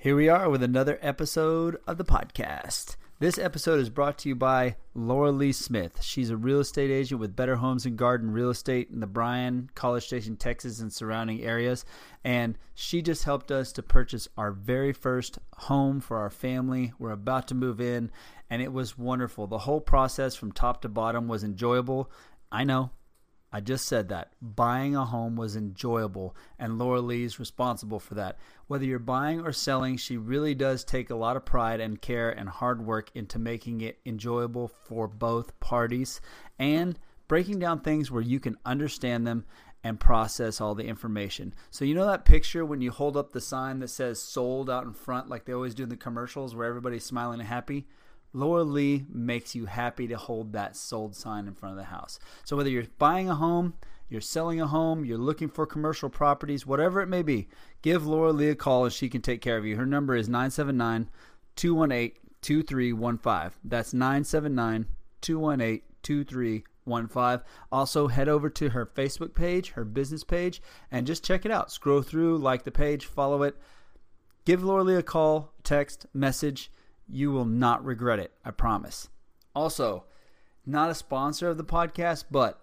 Here we are with another episode of the podcast. This episode is brought to you by Laura Lee Smith. She's a real estate agent with Better Homes and Garden Real Estate in the Bryan, College Station, Texas, and surrounding areas. And she just helped us to purchase our very first home for our family. We're about to move in, and it was wonderful. The whole process from top to bottom was enjoyable. I know, I just said that. Buying a home was enjoyable, and Laura Lee is responsible for that. Whether you're buying or selling, she really does take a lot of pride and care and hard work into making it enjoyable for both parties and breaking down things where you can understand them and process all the information. So, you know that picture when you hold up the sign that says sold out in front, like they always do in the commercials where everybody's smiling and happy? Laura Lee makes you happy to hold that sold sign in front of the house. So whether you're buying a home, you're selling a home, you're looking for commercial properties, whatever it may be, give Laura Lee a call and she can take care of you. Her number is 979 218 2315. That's 979 218 2315. Also, head over to her Facebook page, her business page, and just check it out. Scroll through, like the page, follow it. Give Laura Lee a call, text, message you will not regret it. I promise. Also, not a sponsor of the podcast, but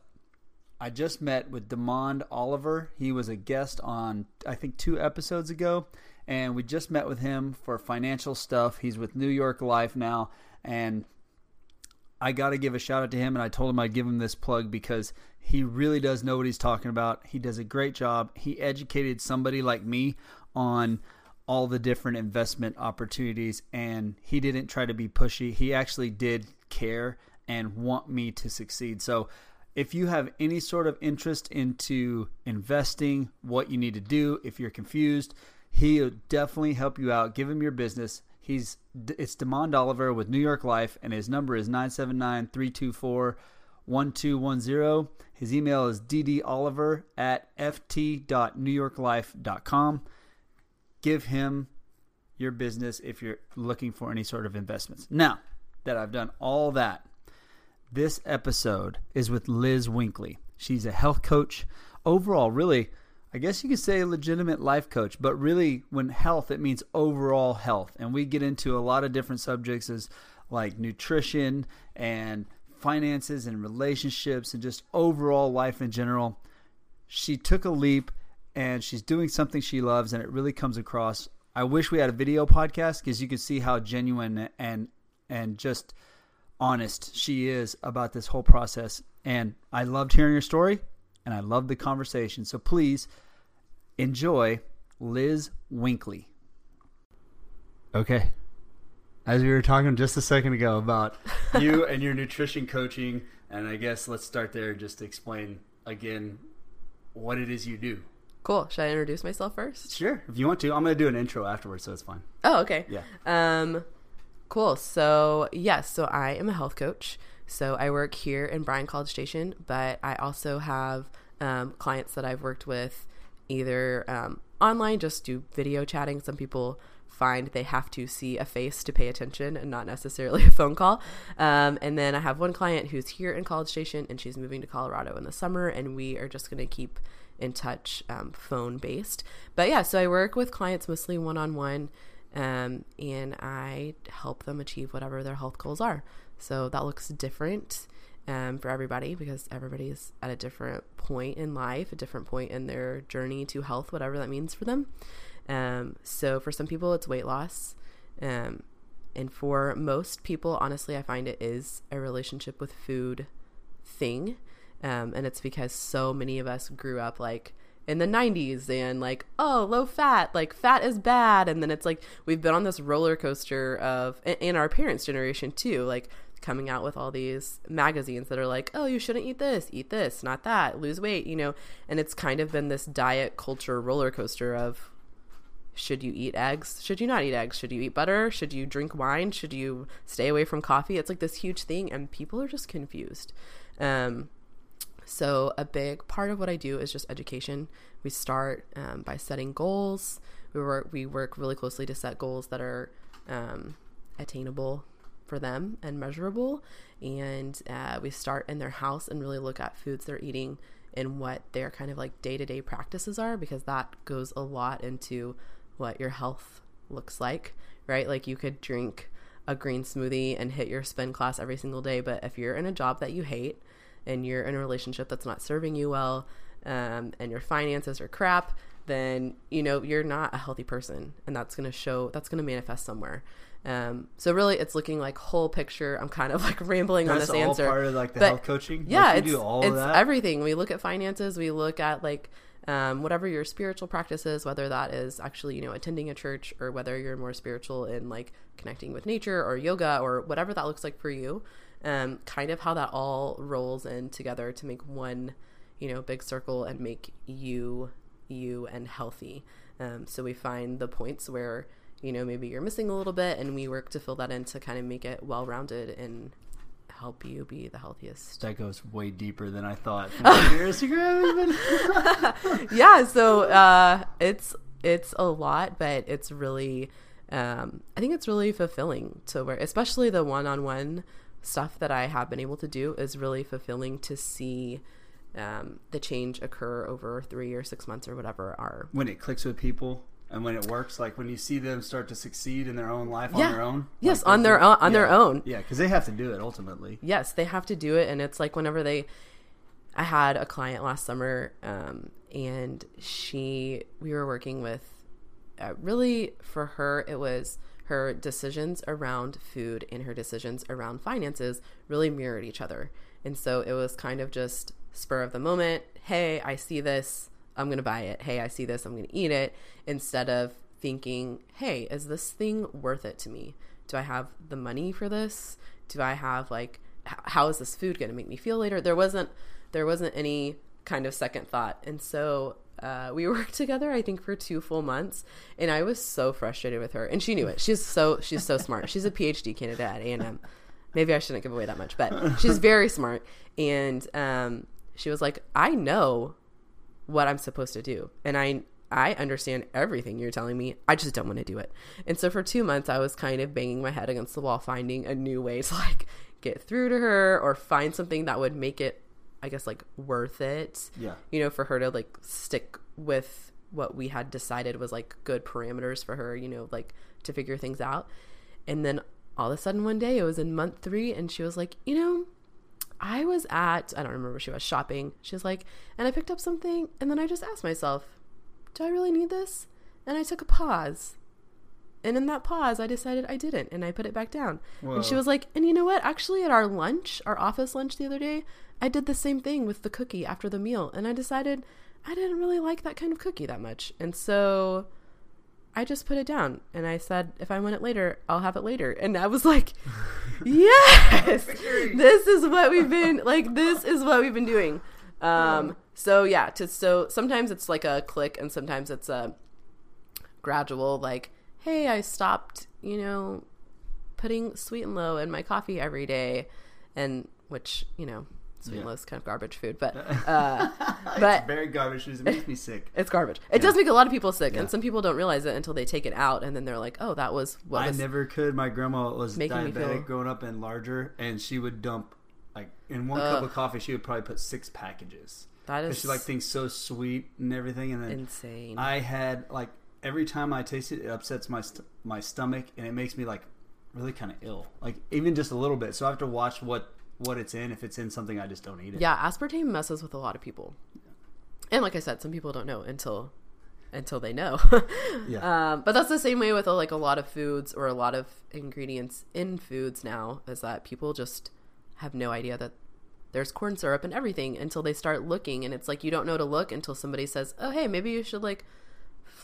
I just met with Demond Oliver. He was a guest on, I think, two episodes ago, and we just met with him for financial stuff. He's with New York Life now, and I got to give a shout out to him, and I told him I'd give him this plug because he really does know what he's talking about. He does a great job. He educated somebody like me on all the different investment opportunities and he didn't try to be pushy. He actually did care and want me to succeed. So if you have any sort of interest into investing, what you need to do, if you're confused, he'll definitely help you out. Give him your business. He's it's Demond Oliver with New York Life and his number is 979-324-1210. His email is ddoliver at ft.newyorklife.com give him your business if you're looking for any sort of investments. Now that I've done all that, this episode is with Liz Winkley. She's a health coach. Overall, really, I guess you could say a legitimate life coach, but really, when health, it means overall health. And we get into a lot of different subjects as like nutrition and finances and relationships and just overall life in general. She took a leap and she's doing something she loves, and it really comes across. I wish we had a video podcast because you could see how genuine and and just honest she is about this whole process. And I loved hearing her story, and I loved the conversation. So please enjoy Liz Winkley. Okay. As we were talking just a second ago about you and your nutrition coaching, and I guess let's start there just to explain again what it is you do. Cool. Should I introduce myself first? Sure, if you want to. I'm going to do an intro afterwards, so it's fine. Oh, okay. Yeah. Um, cool. So yes, so I am a health coach. So I work here in Bryan College Station, but I also have um, clients that I've worked with either um, online, just do video chatting. Some people find they have to see a face to pay attention and not necessarily a phone call. Um, and then I have one client who's here in College Station and she's moving to Colorado in the summer, and we are just going to keep in touch, um, phone based. But yeah, so I work with clients mostly one on one, and I help them achieve whatever their health goals are. So that looks different um, for everybody because everybody is at a different point in life, a different point in their journey to health, whatever that means for them. Um, so for some people, it's weight loss. Um, and for most people, honestly, I find it is a relationship with food thing. Um, and it's because so many of us grew up like in the 90s and like oh low fat like fat is bad. And then it's like we've been on this roller coaster of in our parents generation too like coming out with all these magazines that are like oh you shouldn't eat this eat this not that lose weight you know? And it's kind of been this diet culture roller coaster of should you eat eggs? Should you not eat eggs? Should you eat butter? Should you drink wine? Should you stay away from coffee? It's like this huge thing and people are just confused. Um, so, a big part of what I do is just education. We start um, by setting goals. We work, we work really closely to set goals that are um, attainable for them and measurable. And uh, we start in their house and really look at foods they're eating and what their kind of like day to day practices are, because that goes a lot into what your health looks like, right? Like you could drink a green smoothie and hit your spin class every single day, but if you're in a job that you hate and you're in a relationship that's not serving you well, um, and your finances are crap, then you know you're not a healthy person, and that's going to show. That's going to manifest somewhere. Um, so really, it's looking like whole picture. I'm kind of like rambling That's on this all answer. part of like the But, health coaching. Yeah, like, it's, do all it's of that. everything. We look at finances. We look at like um, whatever your spiritual practice is, whether that is actually you know attending a church or whether you're more spiritual in like connecting with nature or yoga or whatever that looks like for you. Um, kind of how that all rolls in together to make one you know big circle and make you you and healthy. Um, so we find the points where you know maybe you're missing a little bit, and we work to fill that in to kind of make it well rounded and help you be the healthiest. that goes way deeper than I thought. Your Instagram has been- yeah, so uh, it's it's a lot, but it's really um, I think it's really fulfilling to where, especially the one-on-one stuff that I have been able to do is really fulfilling to see um, the change occur over three or six months or whatever are when it clicks with people and when it works, like when you see them start to succeed in their own life Yeah. on their own. Yes, like, on their own- on their yeah. own. Yeah, because they have to do it ultimately. yes they have to do it and it's like whenever they i had a client last summer um, and she we were working with uh, really for her it was her decisions around food and her decisions around finances really mirrored each other. And so it was kind of just spur of the moment hey i see this i'm going to buy it. Hey i see this i'm going to eat it instead of thinking hey is this thing worth it to me? Do i have the money for this? Do i have like how is this food going to make me feel later? There wasn't there wasn't any kind of second thought. And so uh, we worked together i think for two full months and i was so frustrated with her and she knew it. She's so she's so smart. She's a phd candidate at a&m maybe i shouldn't give away that much but she's very smart. And um, she was like i know what i'm supposed to do and i i understand everything you're telling me. I just don't want to do it. And so for two months i was kind of banging my head against the wall finding a new way to like get through to her or find something that would make it i guess like worth it Yeah. you know, for her to like stick with what we had decided was like good parameters for her, you know, like to figure things out. And then all of a sudden one day it was in month three and she was like, you know, I was at, I don't remember she was shopping. She was like, and I picked up something and then I just asked myself, do I really need this? And I took a pause. And in that pause, I decided I didn't and I put it back down. And she was like, and you know what? Actually, at our lunch, our office lunch the other day, I did the same thing with the cookie after the meal. And I decided I didn't really like that kind of cookie that much. And so I just put it down and I said, if I want it later, I'll have it later. And I was like, yes, this is what we've been like, this is what we've been doing. Um, so yeah, to, so sometimes it's like a click and sometimes it's a gradual, like, hey, I stopped, you know, putting sweet and low in my coffee every day. And which, you know, sweet and Yeah. low is kind of garbage food, but, uh, but very garbage. It makes me sick. it's garbage. It does make a lot of people sick, Yeah. and some people don't realize it until they take it out, and then they're like, "Oh, that was what I was." never could. My grandma was diabetic feel- growing up and larger, and she would dump like in one Ugh. cup of coffee, she would probably put six packages. that is she liked things so sweet and everything, and then insane. I had like every time I taste it, it upsets my st- my stomach, and it makes me like really kind of ill, like even just a little bit. So I have to watch what what it's in. If it's in something, I just don't eat it. yeah, aspartame messes with a lot of people, and like I said, some people don't know until until they know. Yeah. Um, but that's the same way with uh, like a lot of foods or a lot of ingredients in foods now is that people just have no idea that there's corn syrup and everything until they start looking and it's like you don't know to look until somebody says, "Oh, hey, maybe you should like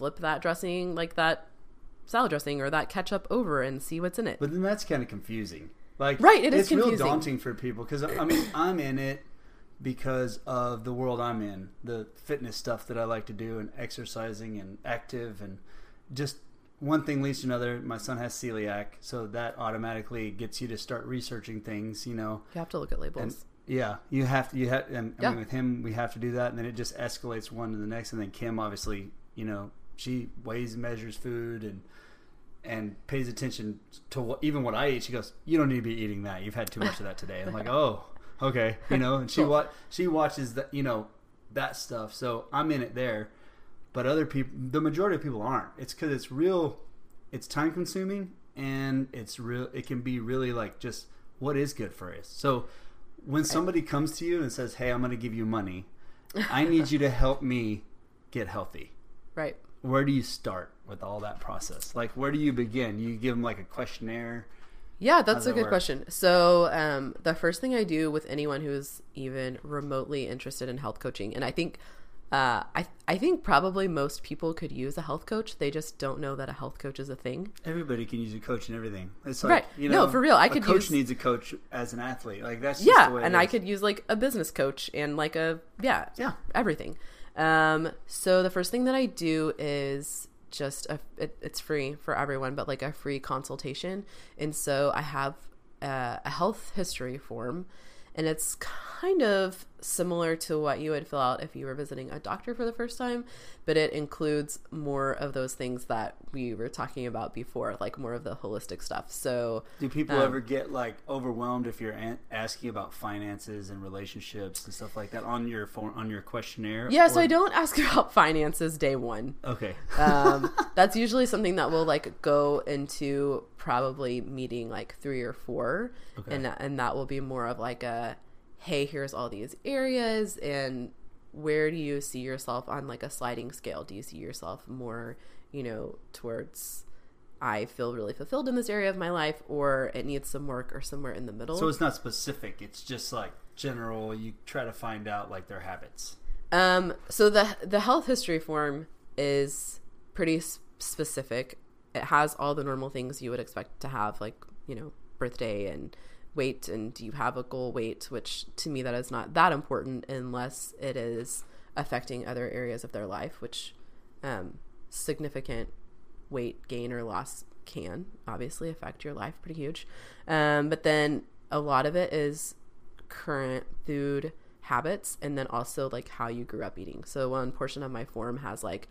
flip that dressing like that salad dressing or that ketchup over and see what's in it." But then that's kind of confusing. Like, Right, it is it's real daunting for people because I mean, I'm in it because of the world I'm in, the fitness stuff that I like to do, and exercising and active, and just one thing leads to another. My son has celiac, so that automatically gets you to start researching things. You know, you have to look at labels. and yeah, you have to. You have, and I mean, with him, we have to do that, and then it just escalates one to the next, and then Kim, obviously, you know, she weighs, and measures food, and and pays attention to what even what I eat. She goes, "You don't need to be eating that. You've had too much of that today." I'm like, "Oh, okay," you know. And she Cool. wa- she watches that, you know, that stuff. So I'm in it there, but other people, the majority of people aren't. It's because it's real it's time consuming and it's real it can be really like just what is good for us so when somebody comes to you and says hey i'm going to give you money i need you to help me get healthy Right. Where do you start with all that process like where do you begin you give them like a questionnaire Yeah, that's a good work? question. So, um, the first thing I do with anyone who's even remotely interested in health coaching, and I think, uh, I I think probably most people could use a health coach. They just don't know that a health coach is a thing. everybody can use a coach and everything it's like Right. you No, know for real, I a could coach use- needs a coach as an athlete like that's just yeah, the way it and I could use like a business coach and like a yeah Yeah. everything. Um, so the first thing that I do is just a it, it's free for everyone, but like a free consultation, and so I have uh, a health history form. And it's kind of similar to what you would fill out if you were visiting a doctor for the first time, but it includes more of those things that we were talking about before, like more of the holistic stuff. So, Do people Um, ever get like overwhelmed if you're an- asking about finances and relationships and stuff like that on your form, on your questionnaire? yeah, so I don't ask about finances day one. Okay. um, that's usually something that will like go into probably meeting like three or four Okay. and and that will be more of like a hey here's all these areas and where do you see yourself on like a sliding scale do you see yourself more you know towards i feel really fulfilled in this area of my life or it needs some work or somewhere in the middle So it's not specific. It's just like general. You try to find out like their habits. Um, so the the health history form is pretty specific. It has all the normal things you would expect to have, like you know, birthday and weight, and do you have a goal weight? Which to me, that is not that important unless it is affecting other areas of their life, which um, significant weight gain or loss can obviously affect your life pretty huge. Um, but then a lot of it is current food habits and then also like how you grew up eating. So one portion of my form has like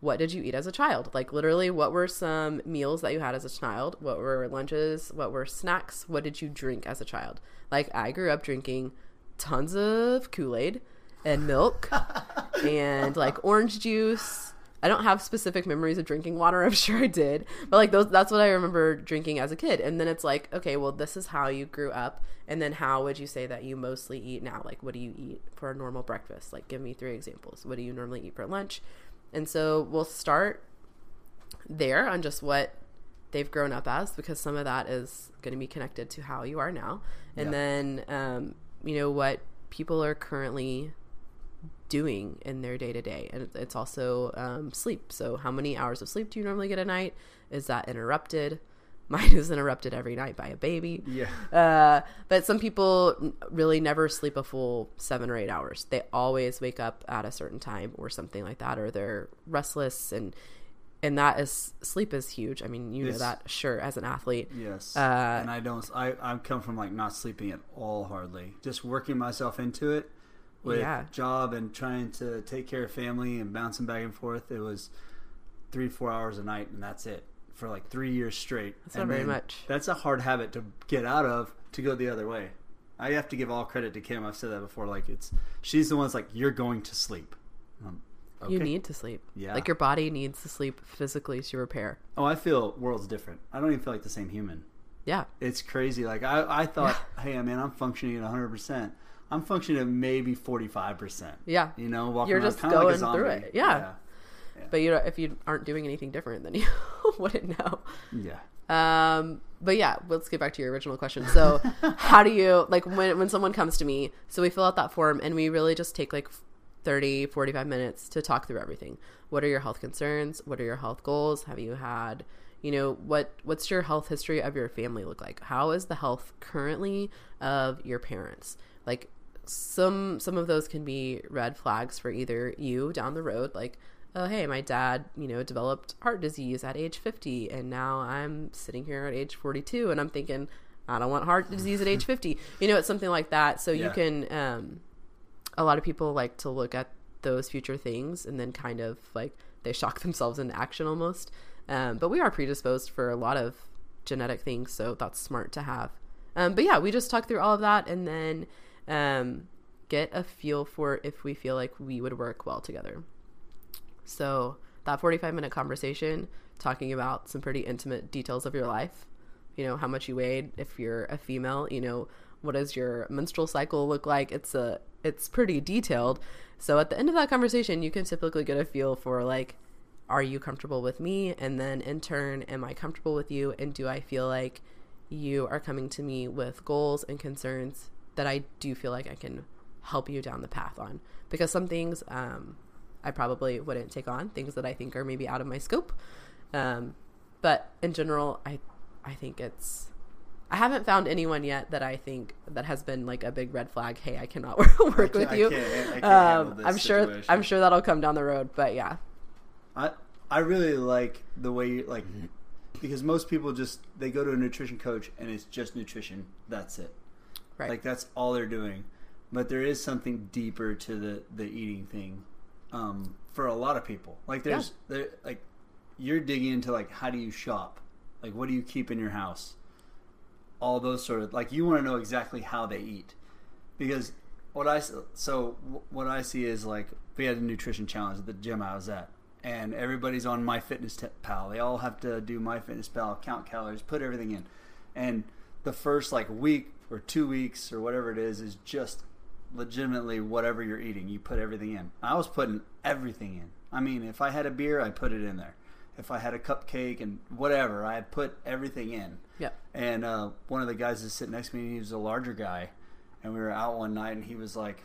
what did you eat as a child? Like literally what were some meals that you had as a child? What were lunches? What were snacks? What did you drink as a child? Like I grew up drinking tons of Kool-Aid and milk and like orange juice. I don't have specific memories of drinking water. I'm sure I did, but like those, that's what I remember drinking as a kid. And then it's like, okay, well, this is how you grew up, and then how would you say that you mostly eat now? Like, what do you eat for a normal breakfast? Like, give me three examples. What do you normally eat for lunch? And so we'll start there on just what they've grown up as, because some of that is going to be connected to how you are now, and Yeah. then um, you know what people are currently doing in their day to day. And it's also um, sleep. So, how many hours of sleep do you normally get a night? Is that interrupted? Mine is interrupted every night by a baby. Yeah. Uh, but some people really never sleep a full seven or eight hours. They always wake up at a certain time or something like that, or they're restless and and that is sleep is huge. I mean, you know that sure as an athlete. Yes. Uh, and I don't. I I come from like not sleeping at all hardly. Just working myself into it with Yeah. job and trying to take care of family and bouncing back and forth. It was three four hours a night and that's it for like three years straight. That's not very much. That's a hard habit to get out of to go the other way. I have to give all credit to Kim. I've said that before. Like it's she's the one's like you're going to sleep. Um, You need to sleep. Yeah. Like your body needs to sleep physically to repair. Oh, I feel worlds different. I don't even feel like the same human. Yeah. It's crazy. Like I, I thought, hey, man, I'm functioning at 100. percent I'm functioning at maybe 45 percent. Yeah. You know, walking You're around just kinda like going through it. Yeah. But you know, if you aren't doing anything different, then you wouldn't know. yeah, yeah. Um, but yeah, let's get back to your original question. So, how do you like when when someone comes to me? So we fill out that form and we really just take like 30, 45 minutes to talk through everything. What are your health concerns? What are your health goals? Have you had, you know, what what's your health history of your family look like? How is the health currently of your parents? Like some some of those can be red flags for either you down the road like oh hey my dad you know developed heart disease at age 50 and now i'm sitting here at age 42 and i'm thinking i don't want heart disease at age 50 you know it's something like that. So you can um a lot of people like to look at those future things and then kind of like they shock themselves into action almost. Um, but we are predisposed for a lot of genetic things so that's smart to have. Um, but yeah we just talk through all of that and then um, get a feel for if we feel like we would work well together so that 45 minute conversation talking about some pretty intimate details of your life. You know, how much you weighed if you're a female, you know, what does your menstrual cycle look like? It's a it's pretty detailed. So at the end of that conversation, you can typically get a feel for like are you comfortable with me? And then in turn, am I comfortable with you? And do I feel like you are coming to me with goals and concerns that I do feel like I can help you down the path on? Because some things um, I probably wouldn't take on, things that I think are maybe out of my scope. Um, but in general, I I think it's I haven't found anyone yet that I think that has been like a big red flag. Hey, I cannot work with you. I can't, I can't um, I'm sure. I'm sure that'll come down the road. But yeah, I I really like the way you like because most people just they go to a nutrition coach and it's just nutrition. That's it. right. Like that's all they're doing. But there is something deeper to the the eating thing um, for a lot of people. Like there's there like you're digging into like how do you shop? Like what do you keep in your house? All those sort of like you want to know exactly how they eat because what I so what I see is like we had a nutrition challenge at the gym I was at, and everybody's on My Fitness Pal. They all have to do My Fitness Pal, count calories, put everything in, and the first like week or two weeks or whatever it is is just legitimately whatever you're eating. You put everything in. I was putting everything in. I mean, if I had a beer, I put it in there. If I had a cupcake and whatever, I put everything in. Yeah. And uh, one of the guys that sitting next to me, he was a larger guy, and we were out one night, and he was like,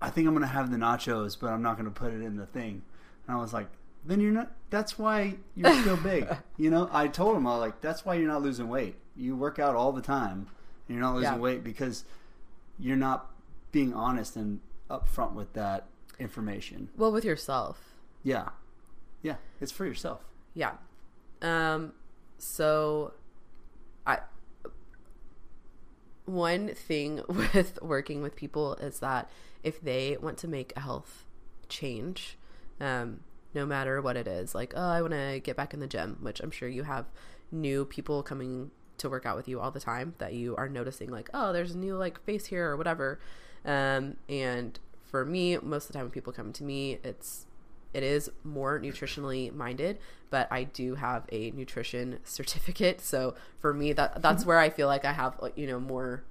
"I think I'm gonna have the nachos, but I'm not gonna put it in the thing." And I was like, "Then you're not. That's why you're still big." you know, I told him, I was like, "That's why you're not losing weight. You work out all the time, and you're not losing Yeah. weight because you're not being honest and upfront with that information." Well, with yourself. Yeah, yeah, it's for yourself. Yeah. Um so I one thing with working with people is that if they want to make a health change, um, no matter what it is, like, oh, I want to get back in the gym, which I'm sure you have new people coming to work out with you all the time that you are noticing, like, oh, there's a new like face here or whatever. Um, and for me, most of the time when people come to me, it's it is more nutritionally minded, but I do have a nutrition certificate. So for me, that that's where I feel like I have you know more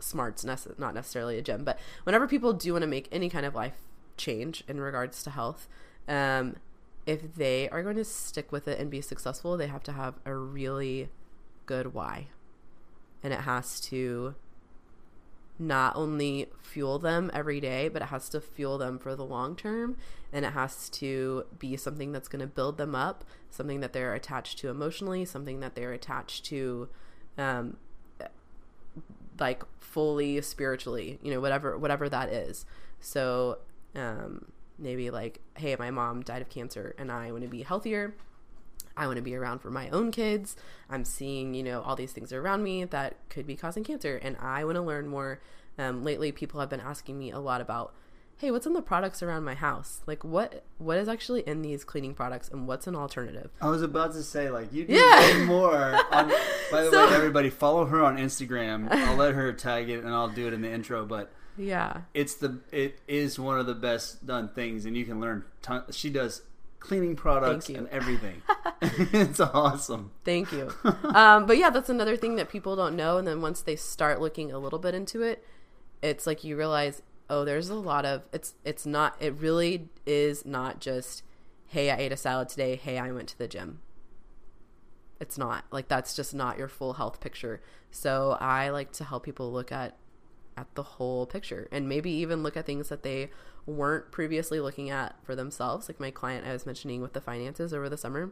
smarts, not necessarily a gym. But whenever people do want to make any kind of life change in regards to health, um, if they are going to stick with it and be successful, they have to have a really good why, and it has to not only fuel them every day, but it has to fuel them for the long term. And it has to be something that's going to build them up, something that they're attached to emotionally, something that they're attached to, um, like fully spiritually, you know, whatever, whatever that is. So, um, maybe like, hey, my mom died of cancer and I want to be healthier. I want to be around for my own kids. I'm seeing, you know, all these things around me that could be causing cancer, and I want to learn more. Um, lately, people have been asking me a lot about, hey, what's in the products around my house? Like, what what is actually in these cleaning products, and what's an alternative? I was about to say, like, you need Yeah. more. On, by the So- way, everybody, follow her on Instagram. I'll let her tag it, and I'll do it in the intro. But Yeah, it's the it is one of the best done things, and you can learn. Ton, she does cleaning products and everything. it's awesome. thank you. um, but yeah, that's another thing that people don't know, and then once they start looking a little bit into it, it's like you realize, oh, there's a lot of it's it's not it really is not just, hey, I ate a salad today. Hey, I went to the gym. it's not like that's just not your full health picture so i like to help people look at at the whole picture and maybe even look at things that they weren't previously looking at for themselves like my client i was mentioning with the finances over the summer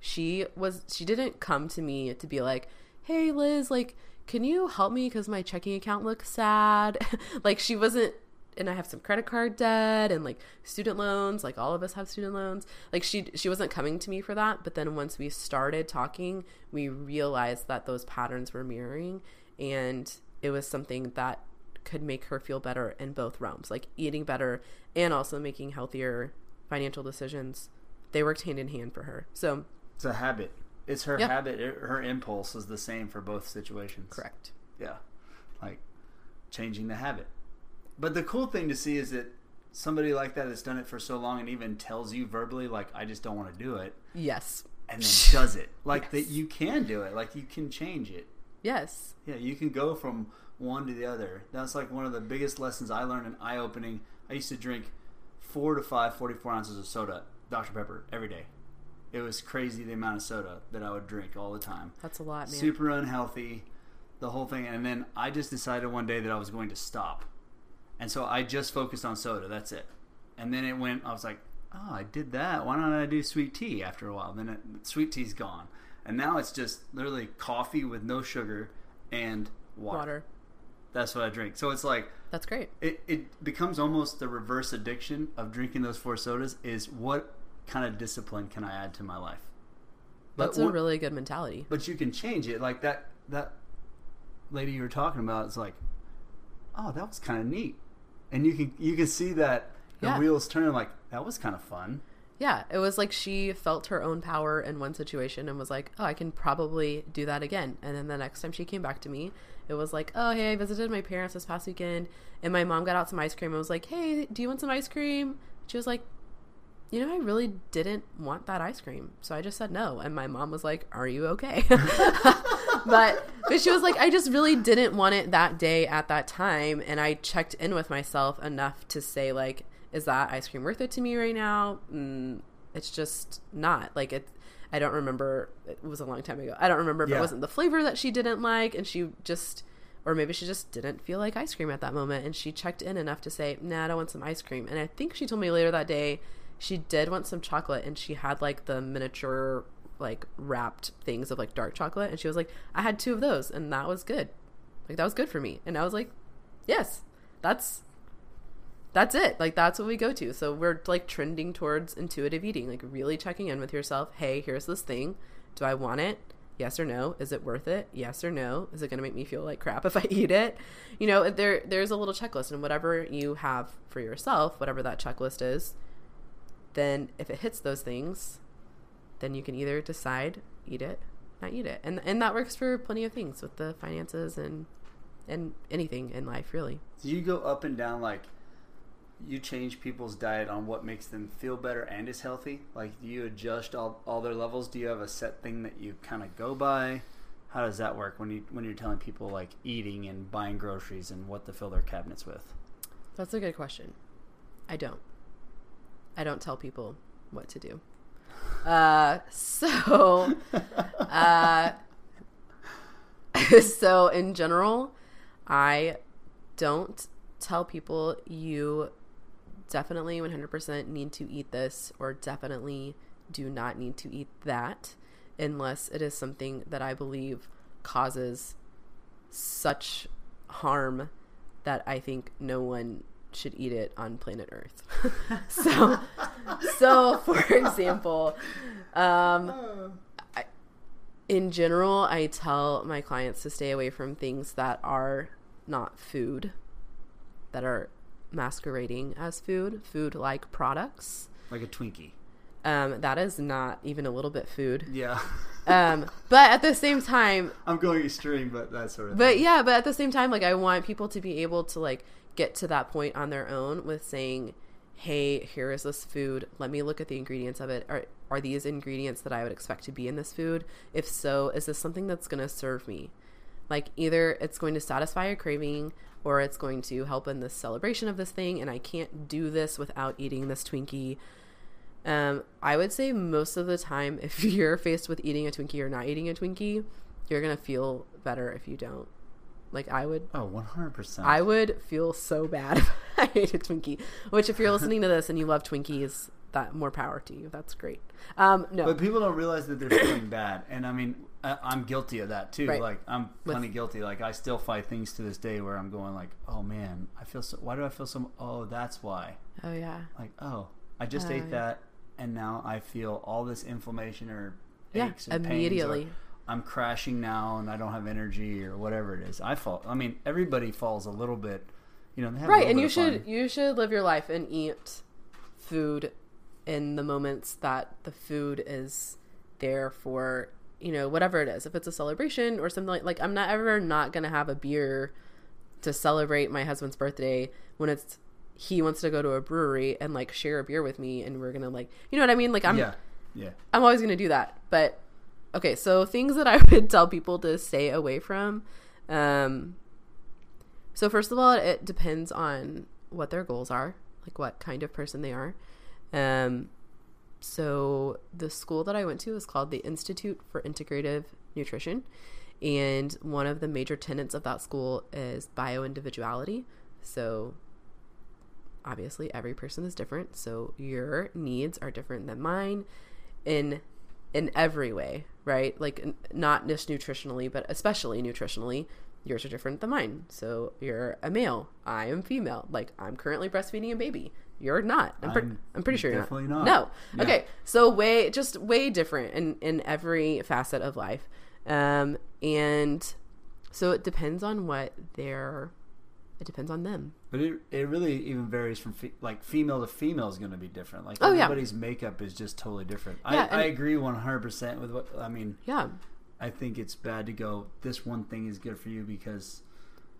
she was she didn't come to me to be like hey liz like can you help me because my checking account looks sad like she wasn't and I have some credit card debt and like student loans, like all of us have student loans. Like she she wasn't coming to me for that, but then once we started talking, we realized that those patterns were mirroring and it was something that could make her feel better in both realms, like eating better and also making healthier financial decisions. They worked hand in hand for her. So, It's a habit. It's her Yep. habit. Her impulse is the same for both situations. correct. Yeah, like changing the habit. But the cool thing to see is that somebody like that has done it for so long and even tells you verbally like I just don't want to do it Yes. and then does it. Like Yes. that you can do it. Like you can change it. Yes. Yeah, you can go from one to the other. That's like one of the biggest lessons I learned in eye opening. I used to drink four to five 44 ounces of soda, Dr. Pepper, every day. It was crazy the amount of soda that I would drink all the time. That's a lot, man. Super unhealthy, the whole thing. And then I just decided one day that I was going to stop. And so I just focused on soda. That's it. And then it went, I was like, oh, I did that. Why don't I do sweet tea after a while? Then it, sweet tea's gone. And now it's just literally coffee with no sugar and water. Water. That's what I drink. So it's like That's great. it, it becomes almost the reverse addiction of drinking those four sodas is what kind of discipline can I add to my life? That's But a really good mentality. but you can change it. Like that that lady you were talking about is like, oh, that was kind of neat, and you can you can see that the Yeah. wheels turn. Like that was kind of fun. Yeah, it was like she felt her own power in one situation and was like, "Oh, I can probably do that again." And then the next time she came back to me, it was like, "Oh, hey, I visited my parents this past weekend, and my mom got out some ice cream. I was like, "Hey, do you want some ice cream?" She was like, "You know, I really didn't want that ice cream, so I just said no." And my mom was like, "Are you okay?" but but she was like, "I just really didn't want it that day at that time," and I checked in with myself enough to say like is that ice cream worth it to me right now? Mm, it's just not. Like it I don't remember it was a long time ago. I don't remember if Yeah. it wasn't the flavor that she didn't like and she just or maybe she just didn't feel like ice cream at that moment and she checked in enough to say, "Nah, I don't want some ice cream." And I think she told me later that day she did want some chocolate and she had like the miniature like wrapped things of like dark chocolate and she was like, "I had two of those and that was good." Like that was good for me. And I was like, "Yes. That's that's it. Like that's what we go to. So we're like trending towards intuitive eating, like really checking in with yourself. Hey, here's this thing. Do I want it? Yes or no? Is it worth it? Yes or no? Is it going to make me feel like crap if I eat it? You know, there there's a little checklist and whatever you have for yourself, whatever that checklist is, then if it hits those things, then you can either decide eat it, not eat it. And and that works for plenty of things with the finances and and anything in life, really. Do you go up and down like you change people's diet on what makes them feel better and is healthy? Like do you adjust all, all their levels? Do you have a set thing that you kind of go by? How does that work when you when you're telling people like eating and buying groceries and what to fill their cabinets with? That's a good question. I don't. I don't tell people what to do. Uh, so, uh, so in general, I don't tell people you definitely 100% need to eat this or definitely do not need to eat that unless it is something that I believe causes such harm that I think no one should eat it on planet Earth. so, so for example, um, I, in general, I tell my clients to stay away from things that are not food, that are masquerading as food, food like products. Like a Twinkie. Um, that is not even a little bit food. Yeah. Um, but at the same time, I'm going extreme, but that sort of but thing. yeah, but at the same time, like I want people to be able to like get to that point on their own with saying, "Hey, here is this food. Let me look at the ingredients of it. Are are these ingredients that I would expect to be in this food? If so, is this something that's going to serve me? Like either it's going to satisfy a craving or it's going to help in the celebration of this thing and I can't do this without eating this Twinkie." Um, I would say most of the time, if you're faced with eating a Twinkie or not eating a Twinkie, you're gonna feel better if you don't. Like I would, Oh, 100%. I would feel so bad if I ate a Twinkie. Which, if you're listening to this and you love Twinkies, that more power to you. That's great. Um, no, But people don't realize that they're feeling bad, and I mean, I, I'm guilty of that too. Right. Like I'm With- plenty guilty. Like I still fight things to this day where I'm going like, oh man, I feel so. Why do I feel so? Oh, that's why. oh yeah, Like oh, I just Oh, ate yeah. that, and now I feel all this inflammation or yeah, aches and immediately. I'm crashing now, and I don't have energy or whatever it is. I fall. I mean, everybody falls a little bit. You know, they have right and you should fun. you should live your life and eat food in the moments that the food is there for you know whatever it is if it's a celebration or something like like i'm not ever not gonna have a beer to celebrate my husband's birthday when it's he wants to go to a brewery and like share a beer with me and we're gonna like you know what I mean? Like I'm yeah, yeah. I'm always gonna do that. But okay, so things that I would tell people to stay away from. Um so first of all, it depends on what their goals are, like what kind of person they are. Um so the school that I went to is called the Institute for Integrative Nutrition. And one of the major tenets of that school is bio individuality. So obviously every person is different so your needs are different than mine in in every way right like not just nutritionally but especially nutritionally yours are different than mine so you're a male i am female like i'm currently breastfeeding a baby you're not i'm, pre- I'm I'm pretty sure you're definitely not, not. no Yeah. okay so way just way different in in every facet of life um and so it depends on what their it depends on them But it it really even varies from fe- like female to female is going to be different. Like Oh, yeah. everybody's makeup is just totally different. Yeah, I, I agree one hundred percent with what I mean. yeah I think it's bad to go. This one thing is good for you because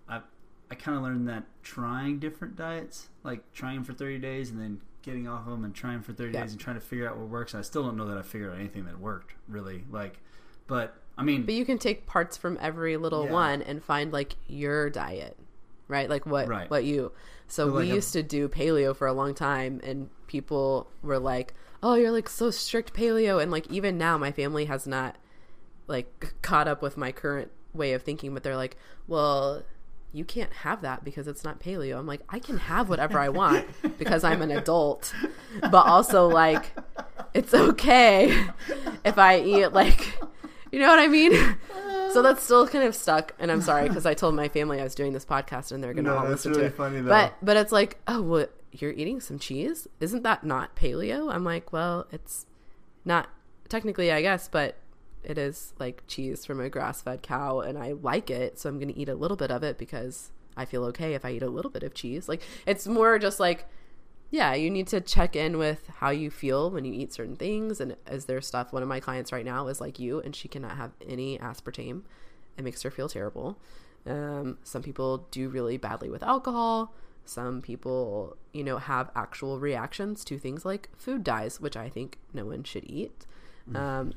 I I kind of learned that trying different diets, like trying for thirty days and then getting off of them and trying for thirty Yeah. days and trying to figure out what works. I still don't know that I figured out anything that worked really. Like, but I mean, But you can take parts from every little Yeah. one and find like your diet, right? Like what Right. what you. So So, like, we a- used to do paleo for a long time, and people were like, "Oh, you're like so strict paleo," and like even now, my family has not like caught up with my current way of thinking, but they're like, "Well." You can't have that because it's not paleo. I'm like, I can have whatever I want because I'm an adult, but also like, it's okay if I eat like, you know what I mean? So that's still kind of stuck, and I'm sorry because I told my family I was doing this podcast and they're gonna No, all listen really to it. funny, though. But but it's like, oh, what you're eating some cheese? Isn't that not paleo? I'm like, well, it's not technically, I guess, but it is like cheese from a grass-fed cow, and I like it, so I'm gonna eat a little bit of it because I feel okay if I eat a little bit of cheese. Like it's more just like yeah, you need to check in with how you feel when you eat certain things. And is there stuff? One of my clients right now is like you, and she cannot have any aspartame. It makes her feel terrible. Um, some people do really badly with alcohol. Some people, you know, have actual reactions to things like food dyes, which I think no one should eat. Um,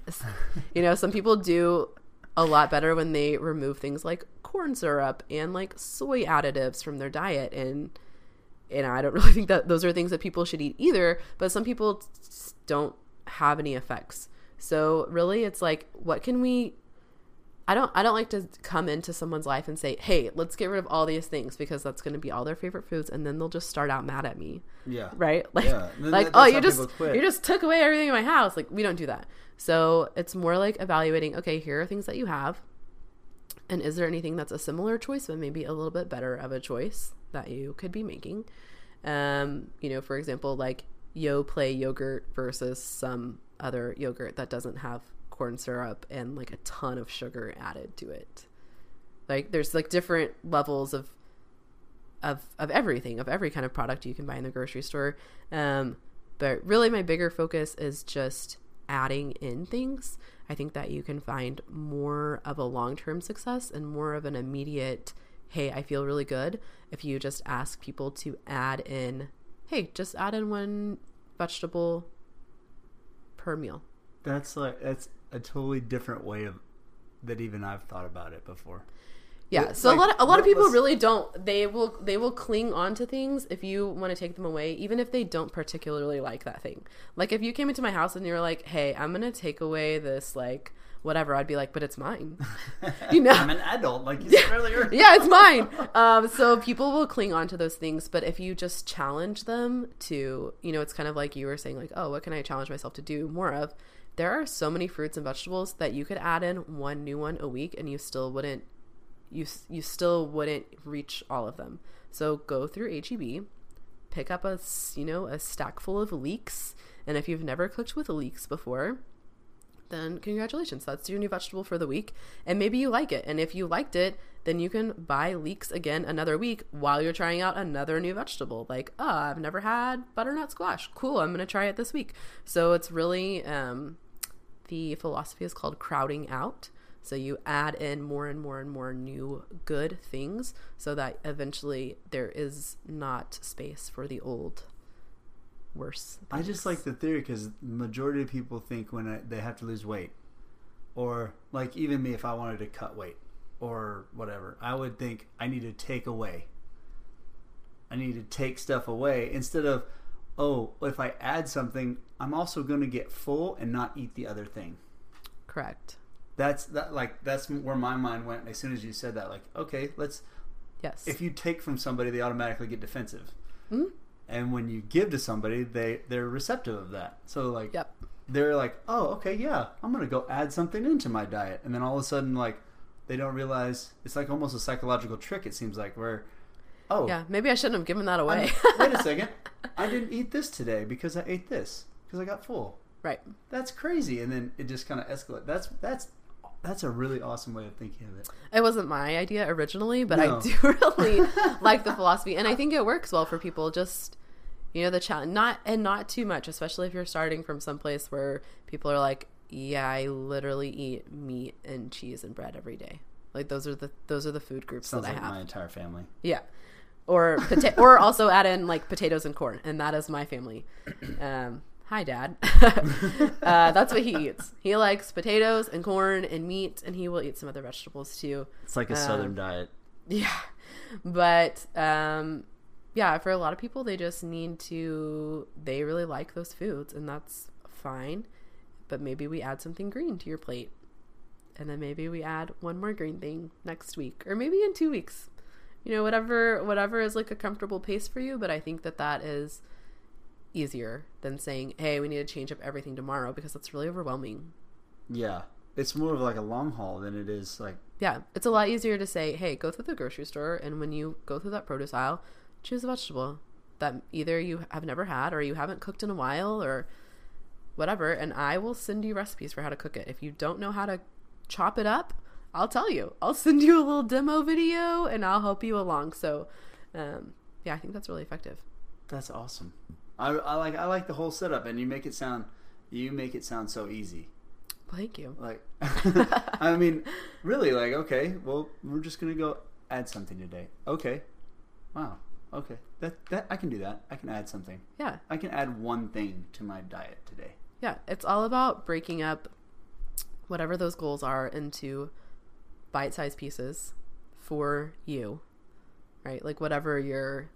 you know, some people do a lot better when they remove things like corn syrup and like soy additives from their diet and and I don't really think that those are things that people should eat either, but some people don't have any effects. So really it's like what can we I don't I don't like to come into someone's life and say, "Hey, let's get rid of all these things because that's going to be all their favorite foods and then they'll just start out mad at me." yeah, Right? Like Yeah. Like, "Oh, you just you just took away everything in my house." Like we don't do that. So, it's more like evaluating, okay, here are things that you have. And is there anything that's a similar choice but maybe a little bit better of a choice that you could be making? Um, you know, for example, like Yoplait yogurt versus some other yogurt that doesn't have corn syrup and like a ton of sugar added to it. Like there's like different levels of of of everything, of every kind of product you can buy in the grocery store. Um, but really my bigger focus is just adding in things. I think that you can find more of a long-term success and more of an immediate hey, I feel really good if you just ask people to add in hey, just add in one vegetable per meal. That's like that's a totally different way of that even I've thought about it before. Yeah, Like, so a lot of, a lot of people was- really don't. They will they will cling on to things if you want to take them away, even if they don't particularly like that thing. Like if you came into my house and you were like, "Hey, I'm gonna take away this like whatever," I'd be like, "But it's mine." You know? I'm an adult, like you said earlier. yeah, it's mine. Um, so people will cling on to those things, but if you just challenge them to, you know, it's kind of like you were saying, like, oh, what can I challenge myself to do more of? There are so many fruits and vegetables that you could add in one new one a week, and you still wouldn't, you you still wouldn't reach all of them. So go through HEB, pick up a you know a stack full of leeks, and if you've never cooked with leeks before, then congratulations that's your new vegetable for the week and maybe you like it and if you liked it then you can buy leeks again another week while you're trying out another new vegetable like oh i've never had butternut squash cool i'm to try it this week so it's really um, the philosophy is called crowding out So you add in more and more and more new good things so that eventually there is not space for the old worse. I just like the theory because majority of people think when I, they have to lose weight, or like even me, if I wanted to cut weight or whatever, I would think I need to take away. I need to take stuff away instead of, oh, if I add something, I'm also going to get full and not eat the other thing. Correct. That's that like that's where my mind went as soon as you said that. Like, okay, let's. Yes. If you take from somebody, they automatically get defensive. Mhm. And when you give to somebody, they they're receptive of that. So like, Yep. they're like, oh, okay, yeah, I'm gonna go add something into my diet, and then all of a sudden, like, they don't realize it's like almost a psychological trick. It seems like where, oh, Yeah. Maybe I shouldn't have given that away. Wait a second, I didn't eat this today because I ate this because I got full. right. That's crazy, and then it just kind of escalates. That's that's that's a really awesome way of thinking of it. It wasn't my idea originally, but No. I do really like the philosophy, and I think it works well for people. Just you know, the challenge, not and not too much, especially if you're starting from someplace where people are like, "Yeah, I literally eat meat and cheese and bread every day." Like those are the those are the food groups Sounds that I have. my entire family. Yeah. Or pota- or also add in like potatoes and corn, and that is my family. Um, hi, Dad. uh, that's what he eats. He likes potatoes and corn and meat, and he will eat some other vegetables too. It's like a Um, southern diet. Yeah. But um yeah, for a lot of people they just need to they really like those foods and that's fine. But maybe we add something green to your plate. And then maybe we add one more green thing next week or maybe in 2 weeks. You know, whatever whatever is like a comfortable pace for you, but I think that that is easier than saying, "Hey, we need to change up everything tomorrow" because that's really overwhelming. Yeah, it's more of like a long haul than it is like Yeah, it's a lot easier to say, hey, go through the grocery store, and when you go through that produce aisle, choose a vegetable that either you have never had or you haven't cooked in a while or whatever, and I will send you recipes for how to cook it. If you don't know how to chop it up, I'll tell you. I'll send you a little demo video and I'll help you along. So, um, yeah, I think that's really effective. that's awesome. I, I like I like the whole setup, and you make it sound you make it sound so easy. Thank you. Like, I mean, really, like, okay, well, we're just gonna go add something today. Okay, wow, okay, that that I can do that. I can add something. Yeah, I can add one thing to my diet today. yeah. It's all about breaking up whatever those goals are into bite sized pieces for you, right? Like whatever your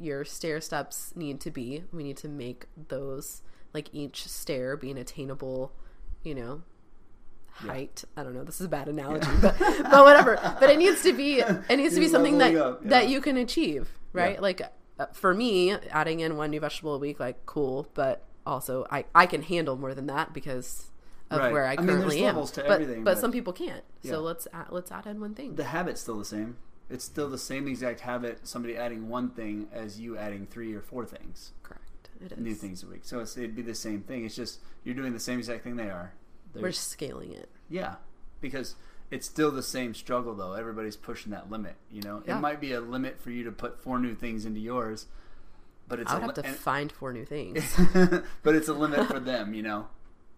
your stair steps need to be, we need to make those like each stair be an attainable, you know, Yeah. height. I don't know. This is a bad analogy, but but whatever. But it needs to be it needs to be something that yeah. that you can achieve, right? Yeah. Like uh, for me, adding in one new vegetable a week, like cool, but also I I can handle more than that because of Right. where I I mean, currently am. to but, but but- some people can't. Yeah. So let's add, let's add in one thing. The habit's still the same. It's still the same exact habit. Somebody adding one thing as you adding three or four things, Correct. It is. new things a week. So it's, it'd be the same thing. It's just you're doing the same exact thing they are. They're- We're scaling it. Yeah, because it's still the same struggle though. Everybody's pushing that limit. You know, Yeah. it might be a limit for you to put four new things into yours, but it's I would a have to find four new things. but it's a limit for them. You know,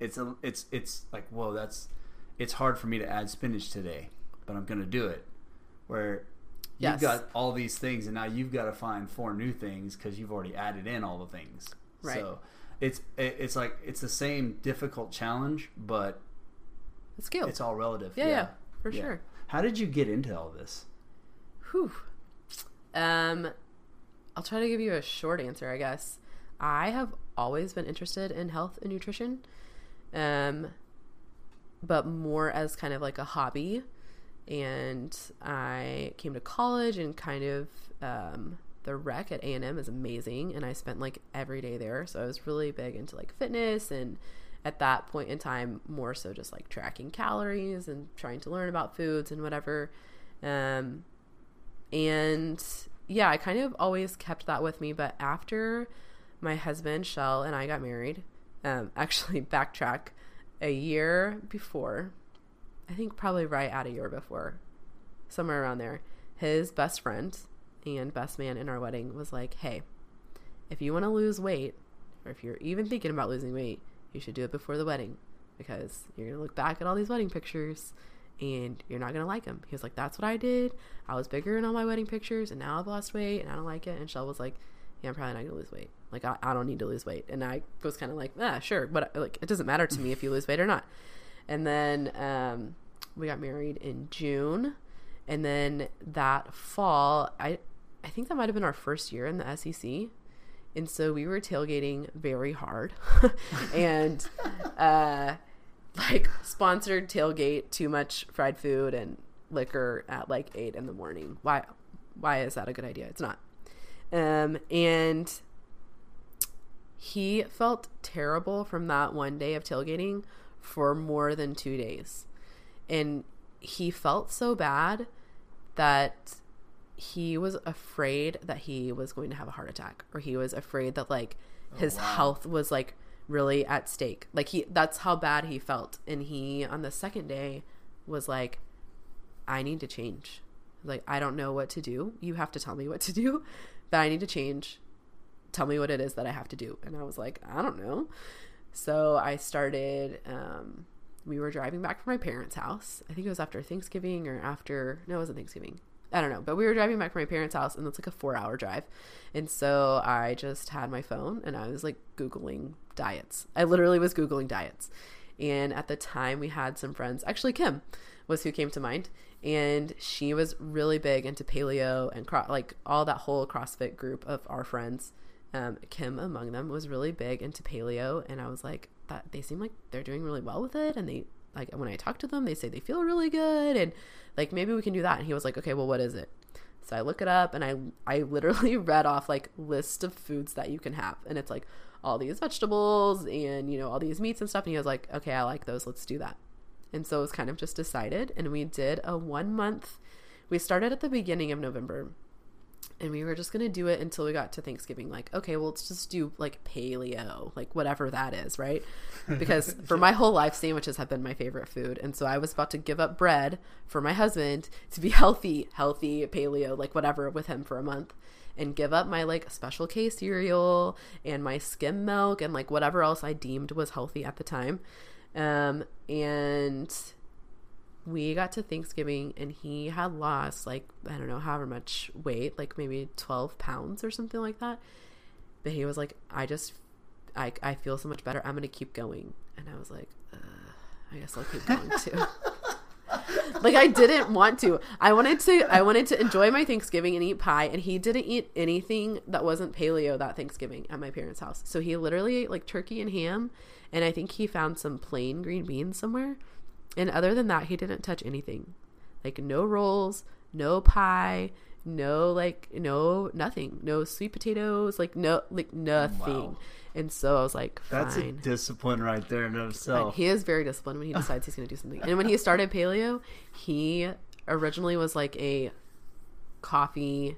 it's a it's it's like whoa, that's it's hard for me to add spinach today, but I'm gonna do it. Where Yes. you've got all these things, and now you've got to find four new things because you've already added in all the things. Right. So it's it's like it's the same difficult challenge, but It's scaled. it's all relative. yeah, yeah, for Yeah. sure. How did you get into all this? Whew. Um, I'll try to give you a short answer, I guess. I have always been interested in health and nutrition, um, but more as kind of like a hobby. And I came to college and kind of um, the rec at A and M is amazing, and I spent like every day there. So I was really big into like fitness and at that point in time more so just like tracking calories and trying to learn about foods and whatever um and yeah i kind of always kept that with me but after my husband shell and i got married um actually backtrack a year before i think probably right out of year before somewhere around there his best friend and best man in our wedding was like hey if you want to lose weight or if you're even thinking about losing weight you should do it before the wedding because you're gonna look back at all these wedding pictures and you're not gonna like them. He was like, "That's what I did. I was bigger in all my wedding pictures, and now I've lost weight, and I don't like it." And Shell was like, "Yeah, I'm probably not gonna lose weight. Like, I, I don't need to lose weight." And I was kind of like, "Ah, sure, but like, it doesn't matter to me if you lose weight or not." And then um, we got married in June, and then that fall, I I think that might have been our first year in the SEC. And so we were tailgating very hard. and uh, like sponsored tailgate, too much fried food and liquor at like eight in the morning. Why why is that a good idea? It's not. Um and he felt terrible from that one day of tailgating for more than two days. And he felt so bad that he was afraid that he was going to have a heart attack or he was afraid that like oh, his oh, wow. health was like really at stake. Like he that's how bad he felt. And he on the second day was like i need to change. Like i don't know what to do. You have to tell me what to do but i need to change. Tell me what it is that i have to do. And i was like i don't know so i started um we were driving back from my parents house i think it was after thanksgiving or after no it wasn't thanksgiving I don't know, but we were driving back from my parents' house and it's like a four hour drive. And so I just had my phone and I was like Googling diets. I literally was Googling diets. And at the time, we had some friends, actually, Kim was who came to mind. And she was really big into paleo and cro- like all that whole CrossFit group of our friends. Um, Kim among them was really big into paleo. And I was like, that they seem like they're doing really well with it. And they, like, when I talk to them, they say they feel really good. And like maybe we can do that and he was like okay well what is it so i look it up and i i literally read off like list of foods that you can have and it's like all these vegetables and you know all these meats and stuff and he was like okay i like those let's do that and so it was kind of just decided and we did a one month we started at the beginning of november and we were just gonna do it until we got to Thanksgiving. Like, okay, well, let's just do like paleo, like whatever that is, right? Because for my whole life, sandwiches have been my favorite food, and so I was about to give up bread for my husband to be healthy, healthy paleo, like whatever, with him for a month, and give up my like Special K cereal and my skim milk and like whatever else I deemed was healthy at the time, um, and we got to Thanksgiving and he had lost like I don't know however much weight, like maybe 12 pounds or something like that. But he was like, I just I I feel so much better. I'm gonna keep going. And I was like, I guess I'll keep going too. like I didn't want to. I wanted to I wanted to enjoy my Thanksgiving and eat pie and he didn't eat anything that wasn't paleo that Thanksgiving at my parents' house. So he literally ate like turkey and ham and I think he found some plain green beans somewhere. And other than that, he didn't touch anything. Like no rolls, no pie, no like no nothing, no sweet potatoes, like no like nothing. Wow. And so I was like, Fine. That's a discipline right there in itself. he is very disciplined when he decides he's going to do something. And when he started paleo, he originally was like a coffee,